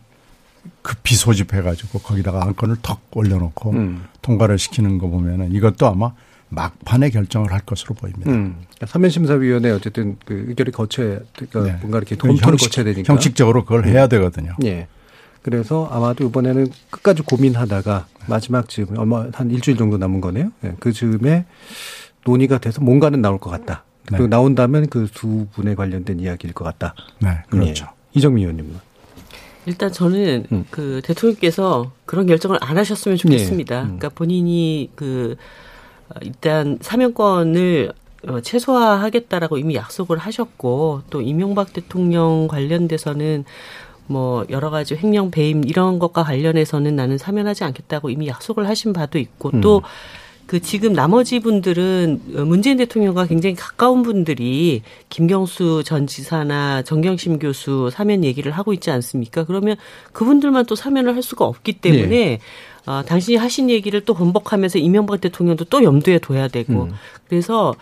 급히 소집해가지고 거기다가 안건을 턱 올려놓고 음. 통과를 시키는 거 보면은 이것도 아마 막판에 결정을 할 것으로 보입니다. 음. 사면심사위원회 어쨌든 그 의결이 거쳐야 그러니까 네. 뭔가 이렇게 검토를 형식, 거쳐야 되니까 형식적으로 그걸 해야 음. 되거든요. 예. 그래서 아마도 이번에는 끝까지 고민하다가 마지막 즈음 얼마 한 일주일 정도 남은 거네요. 예. 그 즈음에 논의가 돼서 뭔가는 나올 것 같다. 네. 그리고 나온다면 그 두 분에 관련된 이야기일 것 같다. 네, 그렇죠. 예. 이정미 의원님은 일단 저는 음. 그 대통령께서 그런 결정을 안 하셨으면 좋겠습니다. 네. 음. 그러니까 본인이 그 일단 사면권을 어, 최소화하겠다라고 이미 약속을 하셨고 또 이명박 대통령 관련돼서는 뭐 여러 가지 횡령 배임 이런 것과 관련해서는 나는 사면하지 않겠다고 이미 약속을 하신 바도 있고 음. 또그 지금 나머지 분들은 문재인 대통령과 굉장히 가까운 분들이 김경수 전 지사나 정경심 교수 사면 얘기를 하고 있지 않습니까? 그러면 그분들만 또 사면을 할 수가 없기 때문에 네. 어, 당신이 하신 얘기를 또 번복하면서 이명박 대통령도 또 염두에 둬야 되고 음. 그래서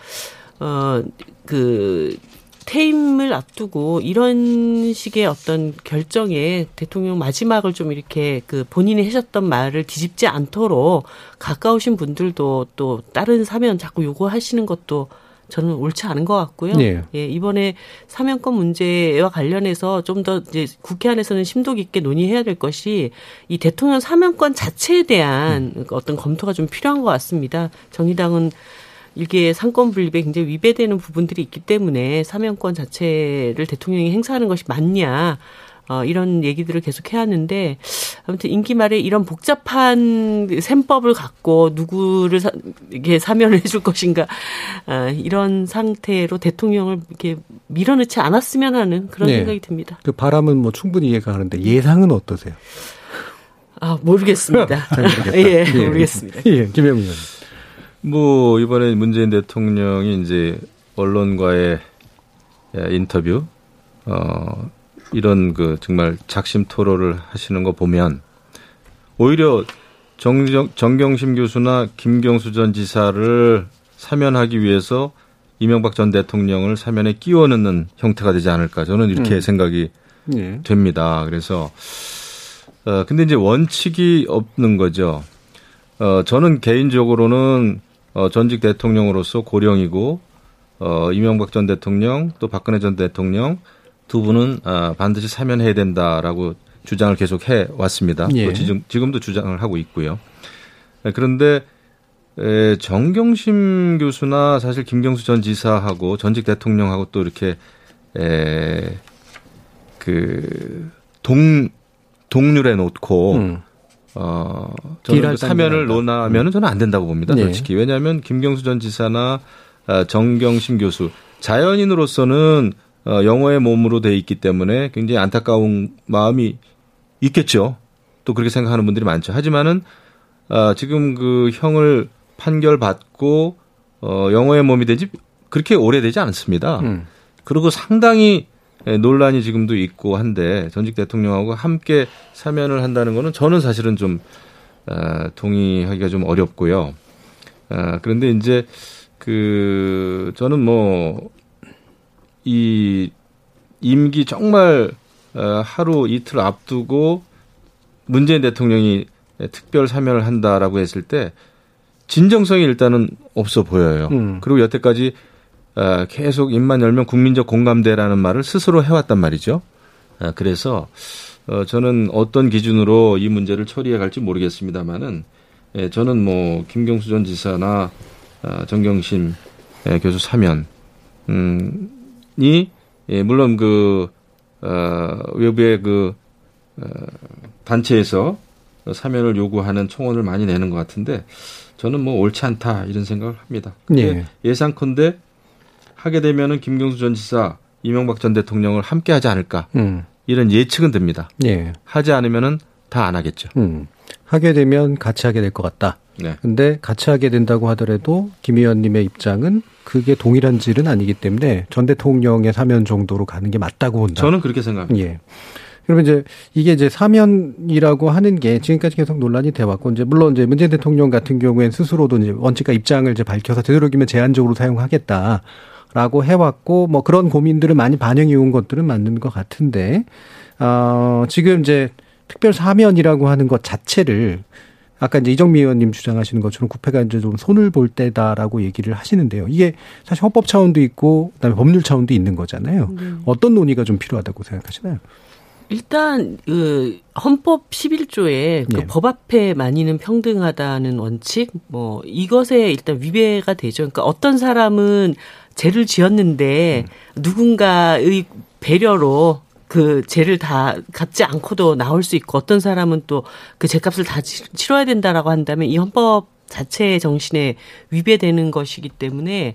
어그 퇴임을 앞두고 이런 식의 어떤 결정에 대통령 마지막을 좀 이렇게 그 본인이 하셨던 말을 뒤집지 않도록 가까우신 분들도 또 다른 사면 자꾸 요구하시는 것도 저는 옳지 않은 것 같고요. 네. 예, 이번에 사면권 문제와 관련해서 좀 더 이제 국회 안에서는 심도 깊게 논의해야 될 것이 이 대통령 사면권 자체에 대한 음. 어떤 검토가 좀 필요한 것 같습니다. 정의당은 이게 상권 분립에 굉장히 위배되는 부분들이 있기 때문에 사면권 자체를 대통령이 행사하는 것이 맞냐. 어, 이런 얘기들을 계속 해왔는데 아무튼 임기 말에 이런 복잡한 셈법을 갖고 누구를 사, 이게 사면을 해줄 것인가 아, 이런 상태로 대통령을 이렇게 밀어넣지 않았으면 하는 그런 네. 생각이 듭니다. 그 바람은 뭐 충분히 이해가 가는데 예상은 어떠세요? 아 모르겠습니다. 예, 예, 모르겠습니다. 예, 김영민 의원. 뭐 이번에 문재인 대통령이 이제 언론과의 인터뷰 어 이런 그 정말 작심 토로를 하시는 거 보면 오히려 정정, 정경심 교수나 김경수 전 지사를 사면하기 위해서 이명박 전 대통령을 사면에 끼워 넣는 형태가 되지 않을까 저는 이렇게 음. 생각이 예. 됩니다. 그래서 어 근데 이제 원칙이 없는 거죠. 어 저는 개인적으로는 어 전직 대통령으로서 고령이고 어 이명박 전 대통령 또 박근혜 전 대통령 두 분은 어 반드시 사면해야 된다라고 주장을 계속 해 왔습니다. 예. 지금 지금도 주장을 하고 있고요. 네, 그런데 에, 정경심 교수나 사실 김경수 전 지사하고 전직 대통령하고 또 이렇게 에, 그 동, 동률에 놓고 음. 어, 저는 그 사면을 논하면은 저는 안 된다고 봅니다. 네. 솔직히. 왜냐하면 김경수 전 지사나 어, 정경심 교수 자연인으로서는 어, 영어의 몸으로 돼 있기 때문에 굉장히 안타까운 마음이 있겠죠. 또 그렇게 생각하는 분들이 많죠. 하지만은 어, 지금 그 형을 판결 받고 어, 영어의 몸이 된지 그렇게 오래되지 않습니다. 음. 그리고 상당히 논란이 지금도 있고 한데 전직 대통령하고 함께 사면을 한다는 거는 저는 사실은 좀 어, 동의하기가 좀 어렵고요. 어, 그런데 이제 그 저는 뭐 이 임기 정말 어, 하루 이틀 앞두고 문재인 대통령이 특별 사면을 한다라고 했을 때 진정성이 일단은 없어 보여요. 음. 그리고 여태까지 어, 계속 입만 열면 국민적 공감대라는 말을 스스로 해왔단 말이죠. 어, 그래서 어, 저는 어떤 기준으로 이 문제를 처리해 갈지 모르겠습니다만은 예, 저는 뭐 김경수 전 지사나 어, 정경심 예, 교수 사면이 예, 물론 그 어, 외부의 그 어, 단체에서 사면을 요구하는 총원을 많이 내는 것 같은데 저는 뭐 옳지 않다 이런 생각을 합니다. 예. 예상컨대 하게 되면은 김경수 전 지사, 이명박 전 대통령을 함께 하지 않을까. 음. 이런 예측은 됩니다. 예. 하지 않으면은 다 안 하겠죠. 음. 하게 되면 같이 하게 될 것 같다. 네. 근데 같이 하게 된다고 하더라도 김 의원님의 입장은 그게 동일한 질은 아니기 때문에 전 대통령의 사면 정도로 가는 게 맞다고 본다. 저는 그렇게 생각합니다. 예. 그러면 이제 이게 이제 사면이라고 하는 게 지금까지 계속 논란이 돼 왔고 이제 물론 이제 문재인 대통령 같은 경우에는 스스로도 이제 원칙과 입장을 이제 밝혀서 되도록이면 제한적으로 사용하겠다. 라고 해왔고 뭐 그런 고민들을 많이 반영해 온 것들은 맞는 것 같은데 어 지금 이제 특별 사면이라고 하는 것 자체를 아까 이제 이정미 의원님 주장하시는 것처럼 국회가 이제 좀 손을 볼 때다라고 얘기를 하시는데요. 이게 사실 헌법 차원도 있고 그다음에 법률 차원도 있는 거잖아요. 네. 어떤 논의가 좀 필요하다고 생각하시나요? 일단 그 헌법 11조에 그 예. 법 앞에 만인은 평등하다는 원칙 뭐 이것에 일단 위배가 되죠. 그러니까 어떤 사람은 죄를 지었는데 음. 누군가의 배려로 그 죄를 다 갚지 않고도 나올 수 있고 어떤 사람은 또 그 죄값을 다 치러야 된다라고 한다면 이 헌법 자체의 정신에 위배되는 것이기 때문에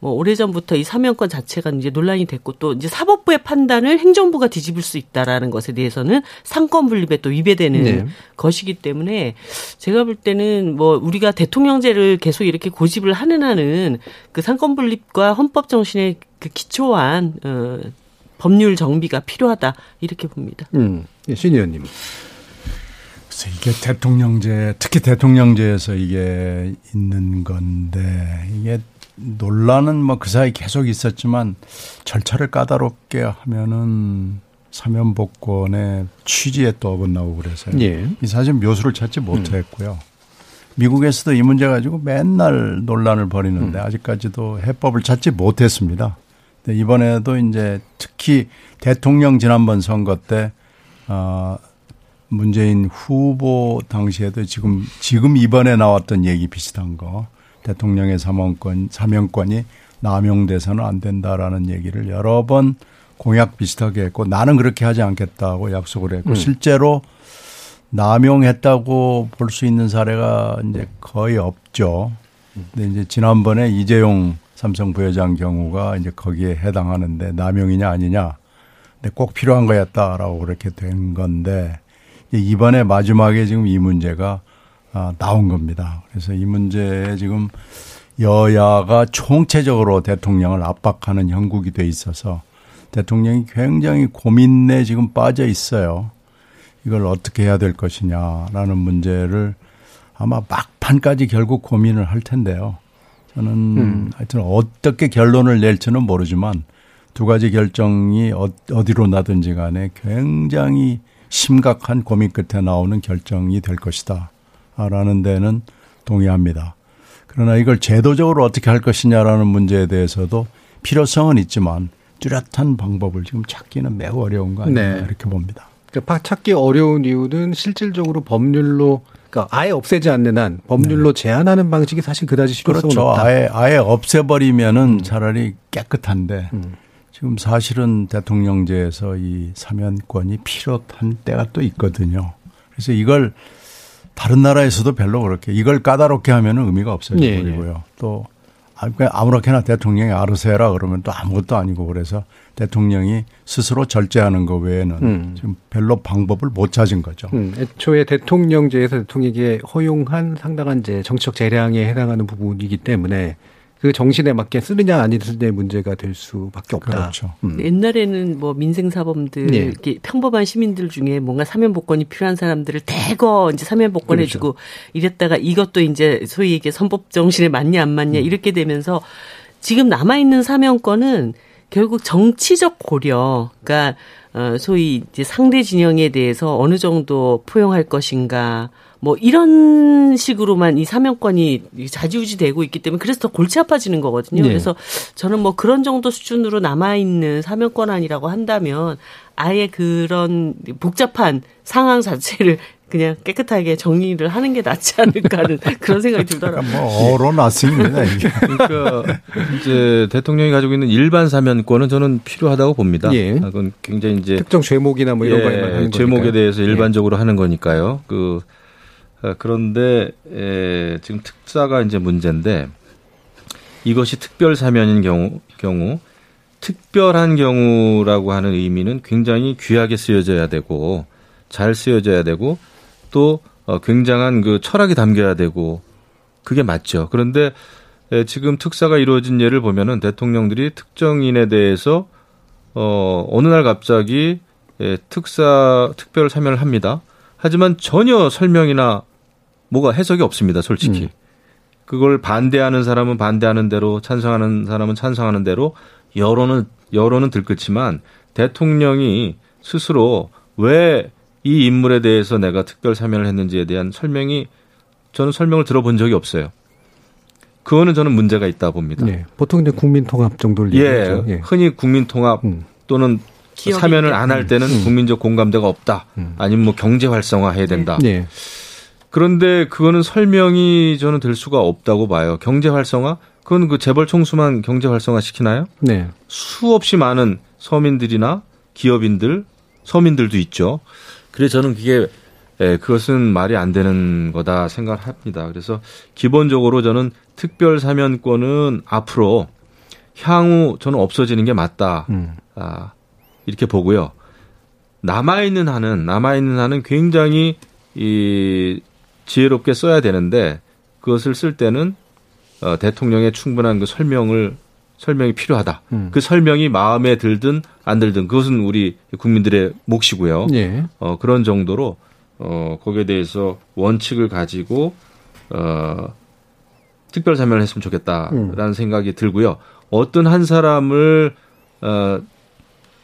뭐 오래전부터 이 사면권 자체가 이제 논란이 됐고 또 이제 사법부의 판단을 행정부가 뒤집을 수 있다라는 것에 대해서는 상권 분립에 또 위배되는 네. 것이기 때문에 제가 볼 때는 뭐 우리가 대통령제를 계속 이렇게 고집을 하는 한은 그 상권 분립과 헌법 정신의 그 기초한 어 법률 정비가 필요하다 이렇게 봅니다. 음. 예, 신 의원님. 그래서 이게 대통령제, 특히 대통령제에서 이게 있는 건데 이게 논란은 뭐 그 사이 계속 있었지만 절차를 까다롭게 하면은 사면 복권의 취지에 또 어긋나고 그래서요. 예. 이 사실 묘수를 찾지 못했고요. 음. 미국에서도 이 문제 가지고 맨날 논란을 벌이는데 음. 아직까지도 해법을 찾지 못했습니다. 근데 이번에도 이제 특히 대통령 지난번 선거 때 어, 문재인 후보 당시에도 지금 지금 이번에 나왔던 얘기 비슷한 거 대통령의 사명권, 사명권이 남용돼서는 안 된다라는 얘기를 여러 번 공약 비슷하게 했고 나는 그렇게 하지 않겠다고 약속을 했고 음. 실제로 남용했다고 볼 수 있는 사례가 이제 거의 없죠. 근데 이제 지난번에 이재용 삼성 부회장 경우가 이제 거기에 해당하는데 남용이냐 아니냐. 근데 꼭 필요한 거였다라고 그렇게 된 건데 이번에 마지막에 지금 이 문제가 아, 나온 겁니다. 그래서 이 문제에 지금 여야가 총체적으로 대통령을 압박하는 형국이 돼 있어서 대통령이 굉장히 고민에 지금 빠져 있어요. 이걸 어떻게 해야 될 것이냐라는 문제를 아마 막판까지 결국 고민을 할 텐데요. 저는 음. 하여튼 어떻게 결론을 낼지는 모르지만 두 가지 결정이 어, 어디로 나든지 간에 굉장히 심각한 고민 끝에 나오는 결정이 될 것이다. 라는 데는 동의합니다. 그러나 이걸 제도적으로 어떻게 할 것이냐라는 문제에 대해서도 필요성은 있지만 뚜렷한 방법을 지금 찾기는 매우 어려운 거 아니냐 네. 이렇게 봅니다. 그러니까 찾기 어려운 이유는 실질적으로 법률로 그러니까 아예 없애지 않는 한 법률로 네. 제한하는 방식이 사실 그다지 실효성은 그렇죠. 없다. 아예 아예 없애버리면은 음. 차라리 깨끗한데 음. 지금 사실은 대통령제에서 이 사면권이 필요한 때가 또 있거든요. 그래서 이걸 다른 나라에서도 별로 그렇게 이걸 까다롭게 하면 의미가 없어져 예. 예. 또 아무렇게나 대통령이 알아서 해라 그러면 또 아무것도 아니고 그래서 대통령이 스스로 절제하는 것 외에는 음. 지금 별로 방법을 못 찾은 거죠. 음. 애초에 대통령제에서 대통령에게 허용한 상당한 이제 정치적 재량에 해당하는 부분이기 때문에 그 정신에 맞게 쓰느냐 아니느냐의 문제가 될 수밖에 없다. 그렇죠. 음. 옛날에는 뭐 민생 사범들 네. 평범한 시민들 중에 뭔가 사면 복권이 필요한 사람들을 대거 이제 사면 복권 그렇죠. 해주고 이랬다가 이것도 이제 소위 얘기 선법 정신에 맞냐 안 맞냐 음. 이렇게 되면서 지금 남아 있는 사면권은 결국 정치적 고려, 그러니까 어 소위 이제 상대 진영에 대해서 어느 정도 포용할 것인가, 뭐 이런 식으로만 이 사명권이 자지우지되고 있기 때문에 그래서 더 골치 아파지는 거거든요. 네. 그래서 저는 뭐 그런 정도 수준으로 남아 있는 사명권아니라고 한다면 아예 그런 복잡한 상황 자체를 그냥 깨끗하게 정리를 하는 게 낫지 않을까 하는 그런 생각이 들더라고요. 뭐 어로놨습니다 이게. 그러니까 이제 대통령이 가지고 있는 일반 사면권은 저는 필요하다고 봅니다. 예. 그건 굉장히 이제 특정 죄목이나 뭐 이런 예, 거에만 죄목에 대해서 예. 일반적으로 예. 하는 거니까요. 그 어, 그런데 에, 지금 특사가 이제 문제인데 이것이 특별 사면인 경우 경우 특별한 경우라고 하는 의미는 굉장히 귀하게 쓰여져야 되고 잘 쓰여져야 되고 또 어, 굉장한 그 철학이 담겨야 되고 그게 맞죠. 그런데 에, 지금 특사가 이루어진 예를 보면은 대통령들이 특정인에 대해서 어, 어느 날 갑자기 에, 특사 특별 사면을 합니다. 하지만 전혀 설명이나 뭐가 해석이 없습니다, 솔직히. 음. 그걸 반대하는 사람은 반대하는 대로 찬성하는 사람은 찬성하는 대로 여론은 여론은 들끓지만 대통령이 스스로 왜 이 인물에 대해서 내가 특별 사면을 했는지에 대한 설명이 저는 설명을 들어본 적이 없어요. 그거는 저는 문제가 있다 봅니다. 네, 보통 이제 국민통합 정도를 예, 얘기하죠. 예. 흔히 국민통합 음. 또는 사면을 안 할 때는 음. 국민적 공감대가 없다. 음. 아니면 뭐 경제 활성화 해야 된다. 네. 그런데 그거는 설명이 저는 될 수가 없다고 봐요. 경제 활성화? 그건 그 재벌 총수만 경제 활성화 시키나요? 네. 수없이 많은 서민들이나 기업인들, 서민들도 있죠. 그래서 저는 그게 예, 그것은 말이 안 되는 거다 생각을 합니다. 그래서 기본적으로 저는 특별 사면권은 앞으로 향후 저는 없어지는 게 맞다. 음. 아, 이렇게 보고요. 남아 있는 한은, 남아 있는 한은 굉장히 이 지혜롭게 써야 되는데 그것을 쓸 때는 어, 대통령의 충분한 그 설명을 설명이 필요하다. 음. 그 설명이 마음에 들든 안 들든 그것은 우리 국민들의 몫이고요. 예. 어, 그런 정도로 어, 거기에 대해서 원칙을 가지고 어, 특별 사면을 했으면 좋겠다라는 음. 생각이 들고요. 어떤 한 사람을 어,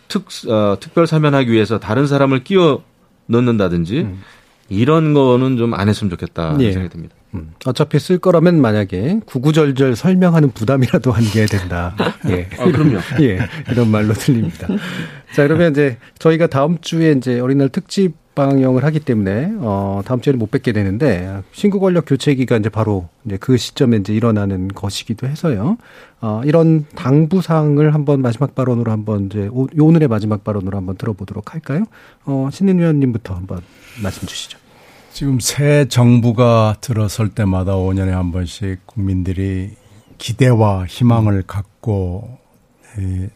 특 어, 특별 사면하기 위해서 다른 사람을 끼워 넣는다든지 음. 이런 거는 좀 안 했으면 좋겠다 예. 생각이 듭니다. 음. 어차피 쓸 거라면 만약에 구구절절 설명하는 부담이라도 한게 된다. 예. 아, 그럼요. 예. 이런 말로 들립니다. 자, 그러면 이제 저희가 다음 주에 이제 어린날 특집 방영을 하기 때문에 어 다음 주에는 못 뵙게 되는데 신구 권력 교체기가 이제 바로 이제 그 시점에 이제 일어나는 것이기도 해서요. 어 이런 당부 사항을 한번 마지막 발언으로 한번 이제 오, 오늘의 마지막 발언으로 한번 들어보도록 할까요? 어 신인 위원님부터 한번 말씀 주시죠. 지금 새 정부가 들어설 때마다 5년에 한 번씩 국민들이 기대와 희망을 갖고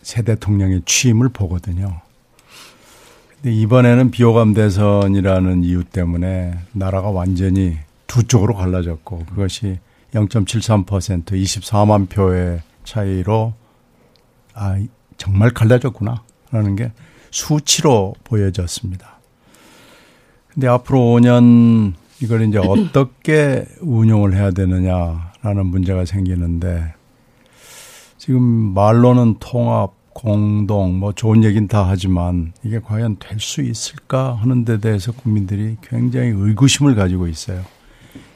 새 대통령의 취임을 보거든요. 이번에는 비호감 대선이라는 이유 때문에 나라가 완전히 두 쪽으로 갈라졌고 그것이 0.73% 24만 표의 차이로 아 정말 갈라졌구나라는 게 수치로 보여졌습니다. 근데 앞으로 5년 이걸 이제 어떻게 운용을 해야 되느냐라는 문제가 생기는데 지금 말로는 통합, 공동, 뭐 좋은 얘기는 다 하지만 이게 과연 될 수 있을까 하는 데 대해서 국민들이 굉장히 의구심을 가지고 있어요.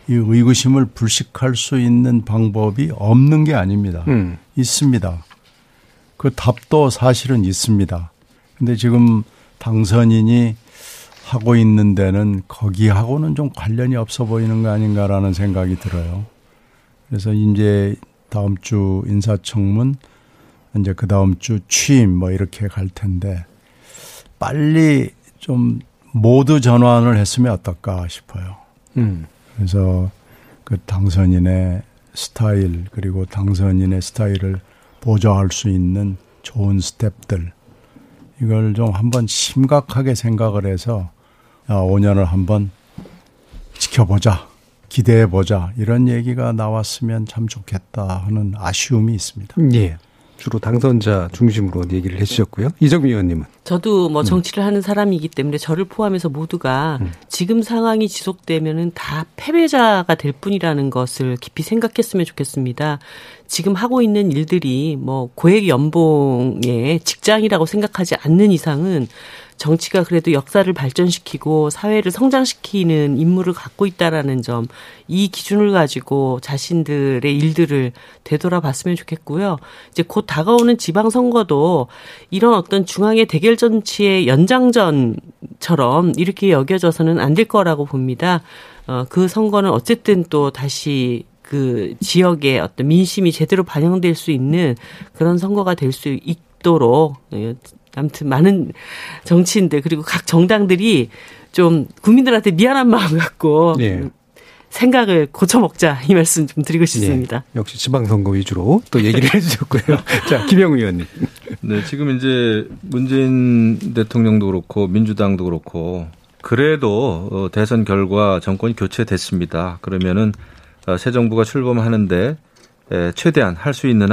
이 의구심을 불식할 수 있는 방법이 없는 게 아닙니다. 음. 있습니다. 그 답도 사실은 있습니다. 근데 지금 당선인이 하고 있는 데는 거기하고는 좀 관련이 없어 보이는 거 아닌가라는 생각이 들어요. 그래서 이제 다음 주 인사청문 이제 그 다음 주 취임 뭐 이렇게 갈 텐데 빨리 좀 모두 전환을 했으면 어떨까 싶어요. 음. 그래서 그 당선인의 스타일 그리고 당선인의 스타일을 보좌할 수 있는 좋은 스텝들 이걸 좀 한번 심각하게 생각을 해서 5년을 아, 한번 지켜보자. 기대해 보자. 이런 얘기가 나왔으면 참 좋겠다 하는 아쉬움이 있습니다. 예. 주로 당선자 중심으로 얘기를 해주셨고요. 이정미 의원님은 저도 뭐 음. 정치를 음. 하는 사람이기 때문에 저를 포함해서 모두가 음. 지금 상황이 지속되면은 다 패배자가 될 뿐이라는 것을 깊이 생각했으면 좋겠습니다. 지금 하고 있는 일들이 뭐 고액 연봉의 직장이라고 생각하지 않는 이상은 정치가 그래도 역사를 발전시키고 사회를 성장시키는 임무를 갖고 있다라는 점, 이 기준을 가지고 자신들의 일들을 되돌아봤으면 좋겠고요. 이제 곧 다가오는 지방선거도 이런 어떤 중앙의 대결 정치의 연장전처럼 이렇게 여겨져서는 안 될 거라고 봅니다. 어, 그 선거는 어쨌든 또 다시 그 지역의 어떤 민심이 제대로 반영될 수 있는 그런 선거가 될 수 있도록 아무튼 많은 정치인들 그리고 각 정당들이 좀 국민들한테 미안한 마음 갖고 네. 생각을 고쳐먹자 이 말씀 좀 드리고 싶습니다. 네. 역시 지방선거 위주로 또 얘기를 해주셨고요. 자 김영우 의원님. 네 지금 이제 문재인 대통령도 그렇고 민주당도 그렇고 그래도 어, 대선 결과 정권이 교체됐습니다. 그러면은 어, 새 정부가 출범하는데 최대한 할 수 있는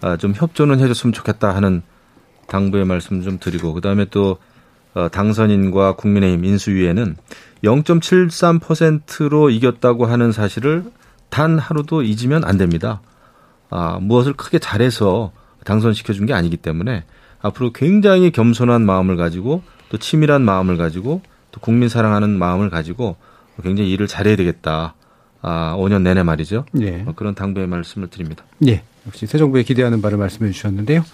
한좀 아, 협조는 해줬으면 좋겠다 하는 당부의 말씀 좀 드리고 그다음에 또 어, 당선인과 국민의힘 인수위에는 0.73%로 이겼다고 하는 사실을 단 하루도 잊으면 안 됩니다. 아, 무엇을 크게 잘해서 당선시켜 준 게 아니기 때문에 앞으로 굉장히 겸손한 마음을 가지고 또 치밀한 마음을 가지고 또 국민 사랑하는 마음을 가지고 굉장히 일을 잘해야 되겠다. 아, 5년 내내 말이죠. 예. 그런 당부의 말씀을 드립니다. 예. 역시 새 정부에 기대하는 바를 말씀해 주셨는데요.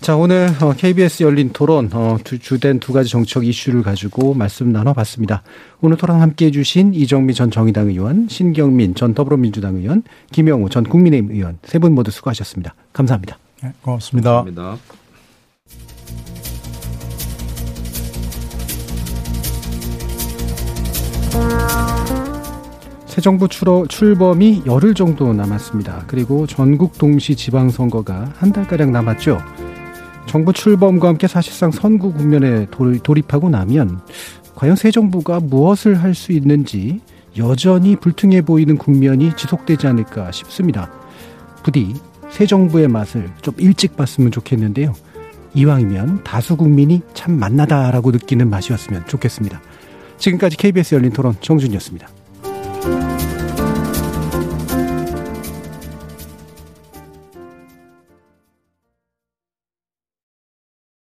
자, 오늘 KBS 어, 열린 토론 어, 주된 두 가지 정책 이슈를 가지고 말씀 나눠봤습니다. 오늘 토론 함께해 주신 이정미 전 정의당 의원, 신경민 전 더불어민주당 의원, 김영우 전 국민의힘 의원 세 분 모두 수고하셨습니다. 감사합니다. 네, 고맙습니다. 고맙습니다. 새 정부 출범이 열흘 정도 남았습니다. 그리고 전국 동시 지방선거가 한 달가량 남았죠. 정부 출범과 함께 사실상 선구 국면에 돌입하고 나면 과연 새 정부가 무엇을 할 수 있는지 여전히 불퉁해 보이는 국면이 지속되지 않을까 싶습니다. 부디 새 정부의 맛을 좀 일찍 봤으면 좋겠는데요. 이왕이면 다수 국민이 참 만나다라고 느끼는 맛이었으면 좋겠습니다. 지금까지 KBS 열린 토론 정준이었습니다.